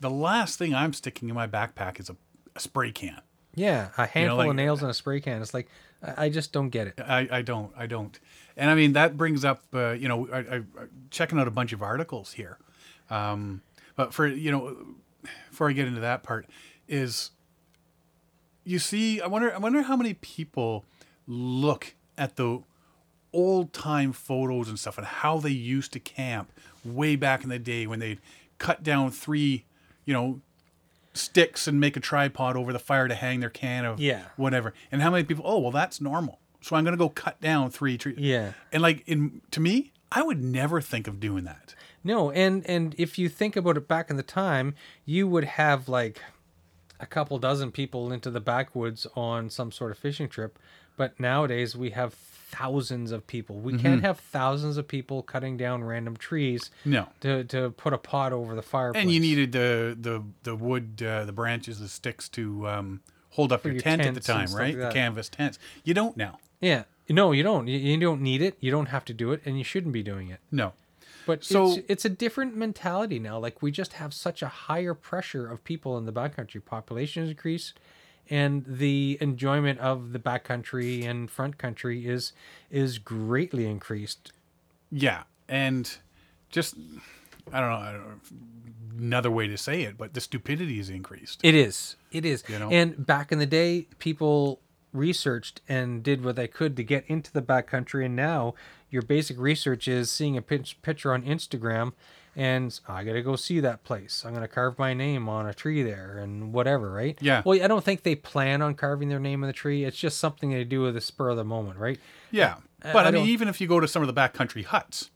Speaker 1: the last thing I'm sticking in my backpack is a, a spray can.
Speaker 2: Yeah, a handful
Speaker 1: like-
Speaker 2: of nails and a spray can. It's like I I just don't get it.
Speaker 1: I, I don't I don't, and I mean that brings up uh, you know I, I, I checking out a bunch of articles here, um, but for you know before I get into that part is you see I wonder I wonder how many people look at the old time photos and stuff and how they used to camp way back in the day when they'd cut down three you know sticks and make a tripod over the fire to hang their can of
Speaker 2: Yeah.
Speaker 1: whatever. And how many people? Oh, well, that's normal. So I'm gonna go cut down three trees.
Speaker 2: Yeah.
Speaker 1: And like in to me, I would never think of doing that.
Speaker 2: No, and and if you think about it back in the time, you would have like a couple dozen people into the backwoods on some sort of fishing trip, but nowadays we have thousands of people. We can't have thousands of people cutting down random trees
Speaker 1: No.
Speaker 2: to to put a pot over the fireplace.
Speaker 1: And you needed the the the wood, uh, the branches, the sticks to um, hold up your,
Speaker 2: your
Speaker 1: tent at the time, right?
Speaker 2: like
Speaker 1: the canvas tents. You don't now.
Speaker 2: Yeah. No, you don't. You, you don't need it. You don't have to do it, and you shouldn't be doing it.
Speaker 1: No.
Speaker 2: But
Speaker 1: So-
Speaker 2: it's, it's a different mentality now. Like we just have such a higher pressure of people in the backcountry. Population has increased, and the enjoyment of the backcountry and front country is is greatly increased.
Speaker 1: Yeah, and just I don't know, I don't know another way to say it, but the stupidity is increased.
Speaker 2: It is. It is.
Speaker 1: You know?
Speaker 2: And back in the day, people researched and did what they could to get into the backcountry, and now your basic research is seeing a picture on Instagram. And I gotta go see that place. I'm gonna carve my name on a tree there and whatever, right?
Speaker 1: Yeah.
Speaker 2: Well, I don't think they plan on carving their name on the tree. It's just something they do with the spur of the moment, right?
Speaker 1: yeah,
Speaker 2: I- uh,
Speaker 1: but I,
Speaker 2: I
Speaker 1: mean,
Speaker 2: don't-
Speaker 1: even if you go to some of the backcountry huts,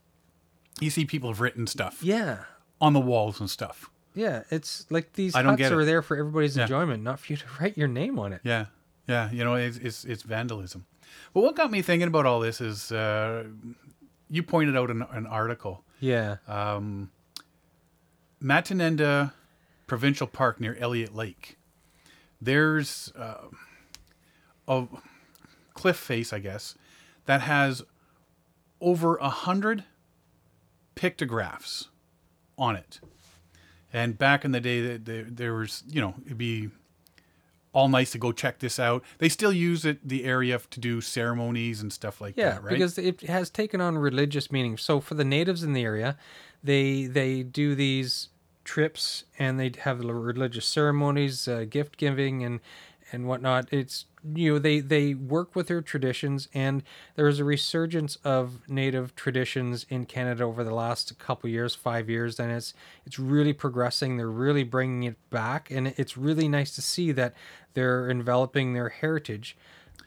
Speaker 1: you see people have written stuff
Speaker 2: Yeah.
Speaker 1: on the walls and stuff.
Speaker 2: Yeah. It's like these
Speaker 1: I
Speaker 2: huts are
Speaker 1: it.
Speaker 2: there for everybody's
Speaker 1: Yeah.
Speaker 2: enjoyment, not for you to write your name on it.
Speaker 1: Yeah, yeah, you know, it's it's, it's vandalism. But what got me thinking about all this is uh, you pointed out an, an article,
Speaker 2: Yeah.
Speaker 1: um, Matinenda Provincial Park near Elliott Lake. There's uh, a cliff face, I guess, that has over a hundred pictographs on it. And back in the day, there, there was, you know, it'd be all nice to go check this out. They still use it the area to do ceremonies and stuff like
Speaker 2: Yeah,
Speaker 1: that, right?
Speaker 2: because it has taken on religious meaning. So for the natives in the area, they they do these trips and they have religious ceremonies, uh, gift giving, and and whatnot. It's you know they they work with their traditions, and there is a resurgence of native traditions in Canada over the last couple years, five years, and it's it's really progressing. They're really bringing it back, and it's really nice to see that they're enveloping their heritage.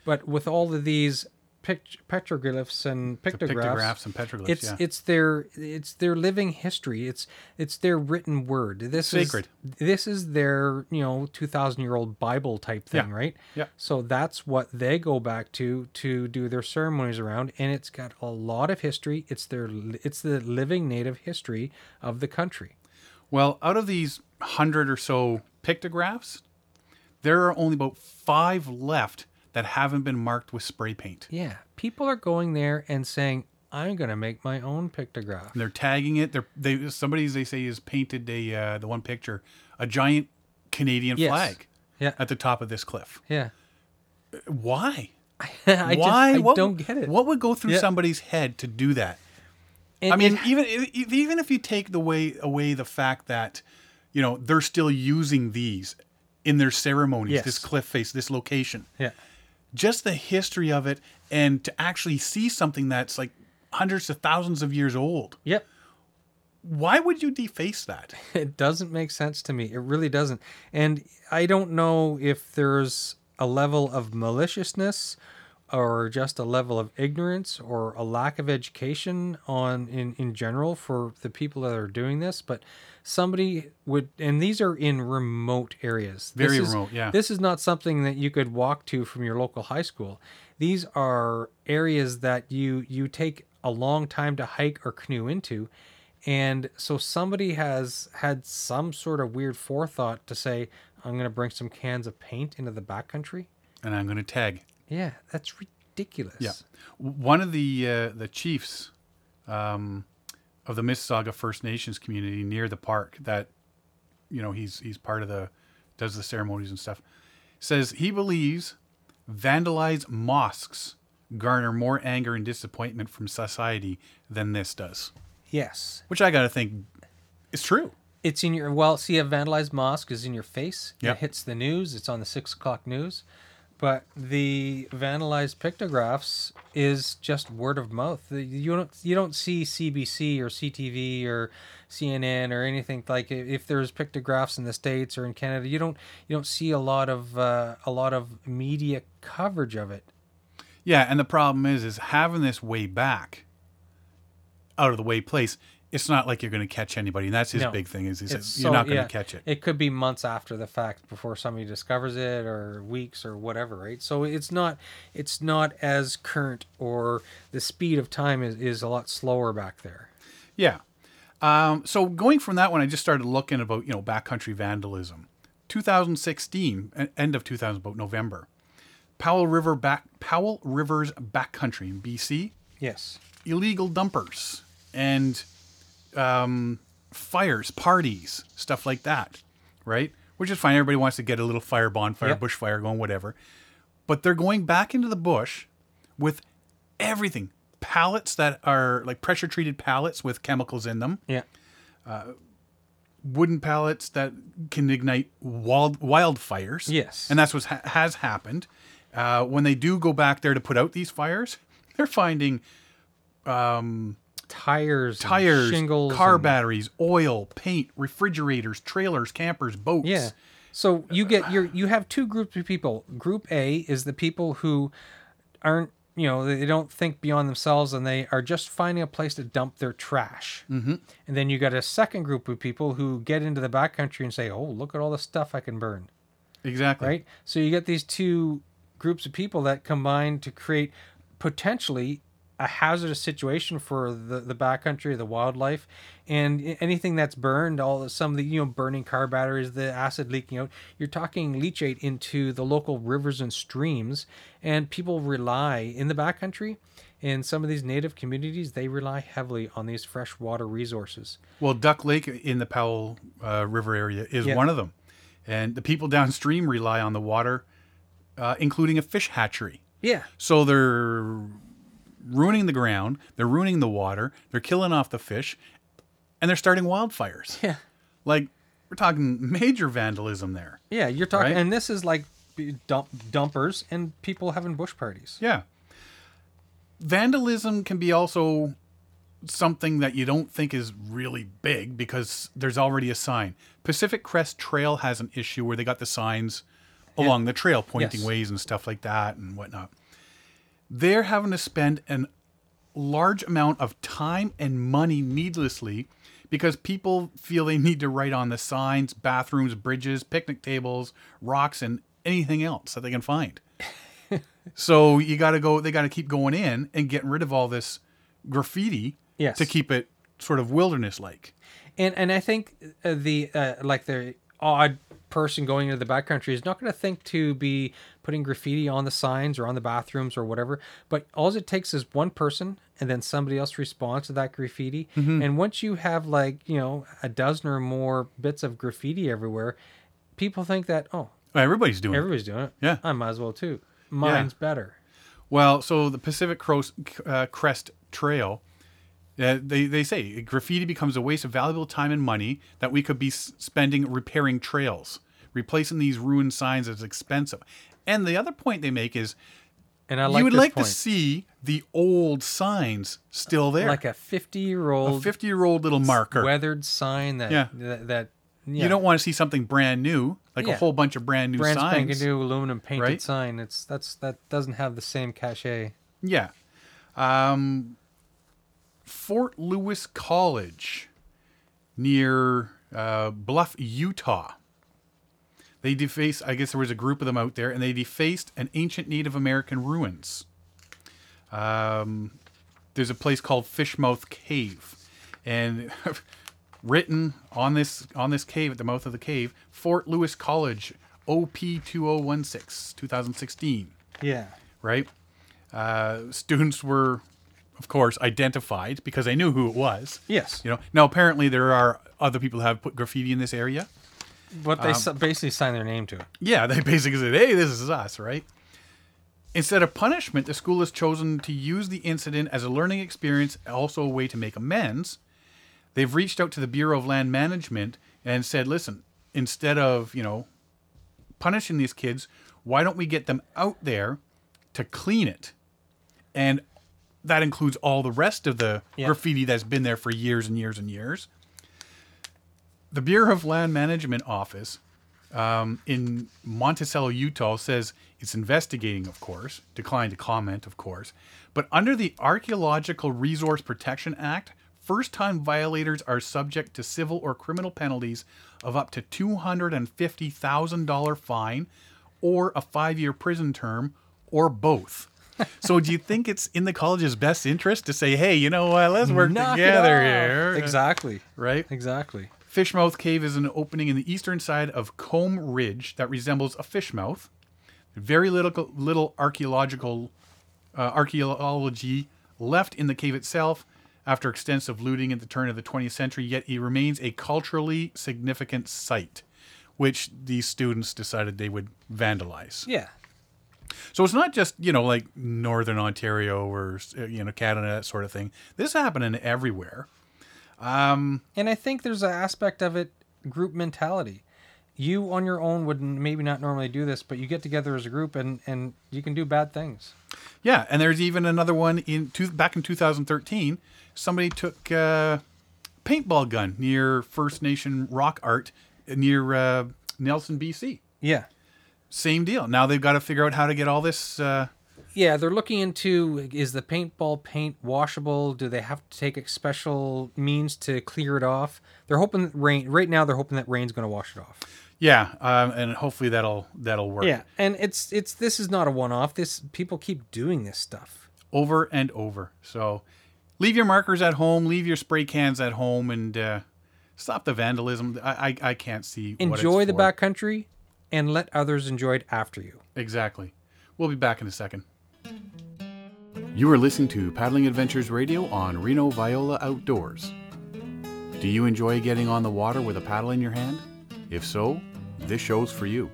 Speaker 2: But with all of these pict- petroglyphs and pictographs,
Speaker 1: pictographs and petroglyphs,
Speaker 2: it's
Speaker 1: yeah.
Speaker 2: it's their it's their living history. It's it's their written word. This
Speaker 1: Sacred.
Speaker 2: is this is their you know two thousand year old Bible type thing,
Speaker 1: Yeah.
Speaker 2: right?
Speaker 1: Yeah.
Speaker 2: So that's what they go back to to do their ceremonies around, and it's got a lot of history. It's their it's the living native history of the country.
Speaker 1: Well, out of these hundred or so pictographs, there are only about five left that haven't been marked with spray paint.
Speaker 2: Yeah, people are going there and saying, "I'm going to make my own pictograph."
Speaker 1: And they're tagging it. They're they somebody they say has painted a uh, the one picture a giant Canadian
Speaker 2: Yes.
Speaker 1: flag
Speaker 2: Yeah,
Speaker 1: at the top of this cliff.
Speaker 2: yeah.
Speaker 1: Why?
Speaker 2: I
Speaker 1: Why?
Speaker 2: just I
Speaker 1: what,
Speaker 2: don't get it.
Speaker 1: What would go through
Speaker 2: Yeah.
Speaker 1: somebody's head to do that?
Speaker 2: And-
Speaker 1: I mean,
Speaker 2: and-
Speaker 1: even if- even if you take the way away the fact that you know they're still using these in their ceremonies,
Speaker 2: Yes.
Speaker 1: this cliff face, this location,
Speaker 2: yeah.
Speaker 1: Just the history of it, and to actually see something that's like hundreds of thousands of years old.
Speaker 2: Yep.
Speaker 1: Why would you deface that?
Speaker 2: It doesn't make sense to me. It really doesn't. And I don't know if there's a level of maliciousness or just a level of ignorance or a lack of education on in, in general for the people that are doing this, but somebody would and these are in remote areas. This
Speaker 1: Very
Speaker 2: is-
Speaker 1: remote, yeah.
Speaker 2: This is not something that you could walk to from your local high school. These are areas that you you take a long time to hike or canoe into. And so somebody has had some sort of weird forethought to say, I'm going to bring some cans of paint into the backcountry.
Speaker 1: And I'm going to tag.
Speaker 2: Yeah, that's ridiculous.
Speaker 1: Yeah, one of the uh, the chiefs um, of the Mississauga First Nations community near the park that you know he's he's part of the does the ceremonies and stuff says he believes vandalized mosques garner more anger and disappointment from society than this does,
Speaker 2: Yes.
Speaker 1: which I got to think is true.
Speaker 2: It's in your, well, see, a vandalized mosque is in your face.
Speaker 1: Yep.
Speaker 2: It hits the news. It's on the six o'clock news. But the vandalized pictographs is just word of mouth. You don't you don't see CBC or CTV or CNN or anything like if there's pictographs in the states or in Canada. You don't you don't see a lot of uh, a lot of media coverage of it.
Speaker 1: Yeah, and the problem is, is having this way back, out of the way place. It's not like you're going to catch anybody, and that's his
Speaker 2: No.
Speaker 1: big thing. Is, is
Speaker 2: It's
Speaker 1: you're
Speaker 2: so-
Speaker 1: not going to
Speaker 2: yeah,
Speaker 1: catch it.
Speaker 2: It could be months after the fact before somebody discovers it, or weeks, or whatever, right? So it's not it's not as current, or the speed of time is, is a lot slower back there.
Speaker 1: Yeah. Um, so going from that one, I just started looking about you know backcountry vandalism. 2016, e- end of 2000, about November. Powell River back Powell River's backcountry in BC.
Speaker 2: Yes.
Speaker 1: illegal dumpers and um, fires, parties, stuff like that, right? Which is fine. Everybody wants to get a little fire, bonfire,
Speaker 2: Yep.
Speaker 1: bushfire going, whatever. But they're going back into the bush with everything. Pallets that are like pressure treated pallets with chemicals in them,
Speaker 2: Yeah.
Speaker 1: wooden pallets that can ignite wild wildfires.
Speaker 2: Yes.
Speaker 1: and that's what ha- has happened. Uh, when they do go back there to put out these fires, they're finding
Speaker 2: Tires,
Speaker 1: tires,
Speaker 2: shingles,
Speaker 1: car
Speaker 2: and-
Speaker 1: batteries, oil, paint, refrigerators, trailers, campers, boats.
Speaker 2: Yeah. So you get your you have two groups of people. Group A is the people who aren't you know they don't think beyond themselves and they are just finding a place to dump their trash. Mm-hmm. And then you got a second group of people who get into the backcountry and say, "Oh, look at all the stuff I can burn."
Speaker 1: exactly.
Speaker 2: Right. So you get these two groups of people that combine to create potentially a hazardous situation for the the backcountry, the wildlife, and anything that's burned, all some of the you know burning car batteries, the acid leaking out. You're talking leachate into the local rivers and streams, and people rely in the backcountry. In some of these native communities, they rely heavily on these freshwater resources.
Speaker 1: Well, Duck Lake in the Powell uh, River area is
Speaker 2: Yeah.
Speaker 1: one of them, and the people downstream rely on the water, uh, including a fish hatchery.
Speaker 2: Yeah.
Speaker 1: So they're ruining the ground, they're ruining the water, they're killing off the fish, and they're starting wildfires.
Speaker 2: Yeah.
Speaker 1: Like we're talking major vandalism there.
Speaker 2: Yeah, you're talking,
Speaker 1: Right?
Speaker 2: and this is like dump, dumpers and people having bush parties.
Speaker 1: Yeah. Vandalism can be also something that you don't think is really big because there's already a sign. Pacific Crest Trail has an issue where they got the signs along the trail pointing
Speaker 2: Yes.
Speaker 1: ways and stuff like that and whatnot. They're having to spend an large amount of time and money needlessly because people feel they need to write on the signs, bathrooms, bridges, picnic tables, rocks, and anything else that they can find. so you got to go, they got to keep going in and getting rid of all this graffiti
Speaker 2: Yes.
Speaker 1: to keep it sort of wilderness like.
Speaker 2: And and I think uh, the uh, like the odd person going into the backcountry is not going to think to be putting graffiti on the signs or on the bathrooms or whatever. But all it takes is one person, and then somebody else responds to that graffiti.
Speaker 1: Mm-hmm.
Speaker 2: And once you have like you know a dozen or more bits of graffiti everywhere, people think that oh
Speaker 1: Everybody's doing it.
Speaker 2: everybody's doing it.
Speaker 1: Yeah.
Speaker 2: I might as well too. Mine's better.
Speaker 1: Well, so the Pacific Crest, uh, Crest Trail, uh, they, they say graffiti becomes a waste of valuable time and money that we could be spending repairing trails. Replacing these ruined signs is expensive. And the other point they make is
Speaker 2: And I like
Speaker 1: you would like
Speaker 2: point.
Speaker 1: to see the old signs still there.
Speaker 2: like a fifty-year-old
Speaker 1: a 50 year old little marker.
Speaker 2: weathered sign that
Speaker 1: Yeah.
Speaker 2: that, that yeah.
Speaker 1: You don't want to see something brand new, like a whole bunch of brand new
Speaker 2: brand
Speaker 1: signs.
Speaker 2: new aluminum painted
Speaker 1: right?
Speaker 2: sign. It's that's that doesn't have the same cachet.
Speaker 1: Yeah. Um, Fort Lewis College near uh, Bluff, Utah. They defaced, I guess there was a group of them out there, and they defaced an ancient Native American ruins. Um, there's a place called Fishmouth Cave. And written on this on this cave at the mouth of the cave, Fort Lewis College, OP 2016, 2016
Speaker 2: Yeah.
Speaker 1: right? Uh, students were, of course, identified because they knew who it was.
Speaker 2: Yes.
Speaker 1: You know. Now, apparently, there are other people who have put graffiti in this area.
Speaker 2: But
Speaker 1: Um,
Speaker 2: they s basically sign their name to it.
Speaker 1: Yeah, they basically said, "Hey, this is us," right? Instead of punishment, the school has chosen to use the incident as a learning experience, also a way to make amends. They've reached out to the Bureau of Land Management and said, "Listen, instead of you know punishing these kids, why don't we get them out there to clean it?" And that includes all the rest of the
Speaker 2: Yeah.
Speaker 1: graffiti that's been there for years and years and years. The Bureau of Land Management office um, in Monticello, Utah, says it's investigating, of course, declined to comment, of course. But under the Archaeological Resource Protection Act, first time violators are subject to civil or criminal penalties of up to $250,000 fine or a five year prison term or both. so, do you think it's in the college's best interest to say, hey, you know what, let's work
Speaker 2: Knock
Speaker 1: together here?
Speaker 2: Exactly.
Speaker 1: Right?
Speaker 2: Exactly.
Speaker 1: Fishmouth Cave is an opening in the eastern side of Comb Ridge that resembles a fish mouth. Very little, little archaeological uh, archaeology left in the cave itself after extensive looting at the turn of the 20th century, yet it remains a culturally significant site, which these students decided they would vandalize.
Speaker 2: Yeah.
Speaker 1: So it's not just, you know, like Northern Ontario or, you know, Canada, that sort of thing. This is happening everywhere.
Speaker 2: And I think there's an aspect of it group mentality. You on your own would maybe not normally do this, but you get together as a group and and you can do bad things.
Speaker 1: Yeah, and there's even another one in two, back in 2013. Somebody took a paintball gun near First Nation rock art near uh, Nelson, BC.
Speaker 2: Yeah.
Speaker 1: Same deal. Now they've got to figure out how to get all this. Uh,
Speaker 2: Yeah, they're looking into is the paintball paint washable? Do they have to take a special means to clear it off? They're hoping that rain right now they're hoping that rain's going to wash it off.
Speaker 1: yeah, um, and hopefully that'll that'll work.
Speaker 2: Yeah, and it's it's this is not a one-off. This people keep doing this stuff.
Speaker 1: over and over. So leave your markers at home, leave your spray cans at home, and uh, stop the vandalism. I I, I can't see.
Speaker 2: Enjoy the backcountry and let others enjoy it after you.
Speaker 1: Exactly. We'll be back in a second. You are listening to Paddling Adventures Radio on Reno Viola Outdoors. Do you enjoy getting on the water with a paddle in your hand? If so, this show's for you.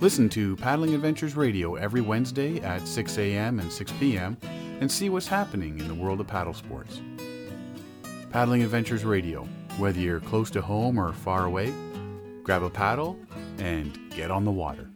Speaker 1: Listen to Paddling Adventures Radio every Wednesday at 6 a.m. and 6 p.m. and see what's happening in the world of paddle sports. Paddling Adventures Radio, whether you're close to home or far away, grab a paddle and get on the water.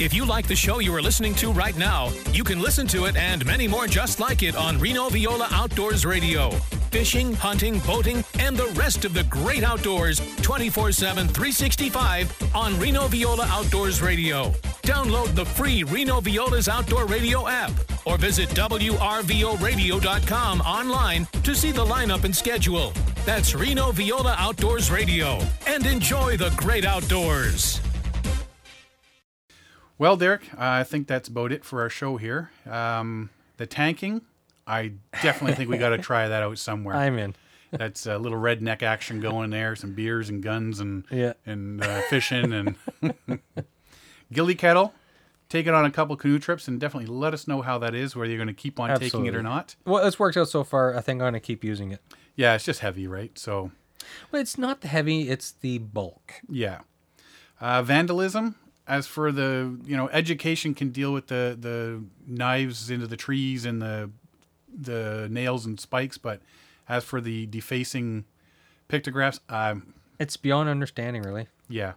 Speaker 3: If you like the show you are listening to right now, you can listen to it and many more just like it on Reno Viola Outdoors Radio. Fishing, hunting, boating, and the rest of the great outdoors 24 7, 365 on Reno Viola Outdoors Radio. Download the free Reno Viola's Outdoor Radio app or visit WRVORadio.com online to see the lineup and schedule. That's Reno Viola Outdoors Radio. And enjoy the great outdoors.
Speaker 1: Well, Derek, I think that's about it for our show here. Um, the tanking, I definitely think we got to try that out somewhere.
Speaker 2: I'm in.
Speaker 1: That's a little redneck action going there, some beers and guns and
Speaker 2: Yeah.
Speaker 1: and uh, fishing and Ghillie Kettle. Take it on a couple canoe trips and definitely let us know how that is, whether you're going to keep on taking it or not.
Speaker 2: Well, it's worked out so far. I think I'm going to keep using it.
Speaker 1: Yeah, it's just heavy, right? So,
Speaker 2: Well, it's not the heavy, it's the bulk.
Speaker 1: yeah. Uh, vandalism. As for the, you know, education can deal with the the knives into the trees and the the nails and spikes, but as for the defacing pictographs, um,
Speaker 2: It's beyond understanding, really.
Speaker 1: Yeah.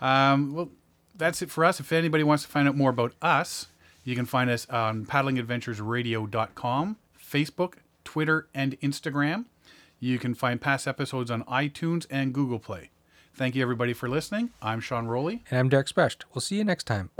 Speaker 1: Um, well, that's it for us. If anybody wants to find out more about us, you can find us on paddlingadventuresradio.com, Facebook, Twitter, and Instagram. You can find past episodes on iTunes and Google Play. Thank you, everybody, for listening. I'm Sean Rowley.
Speaker 2: And I'm Derek Specht. We'll see you next time.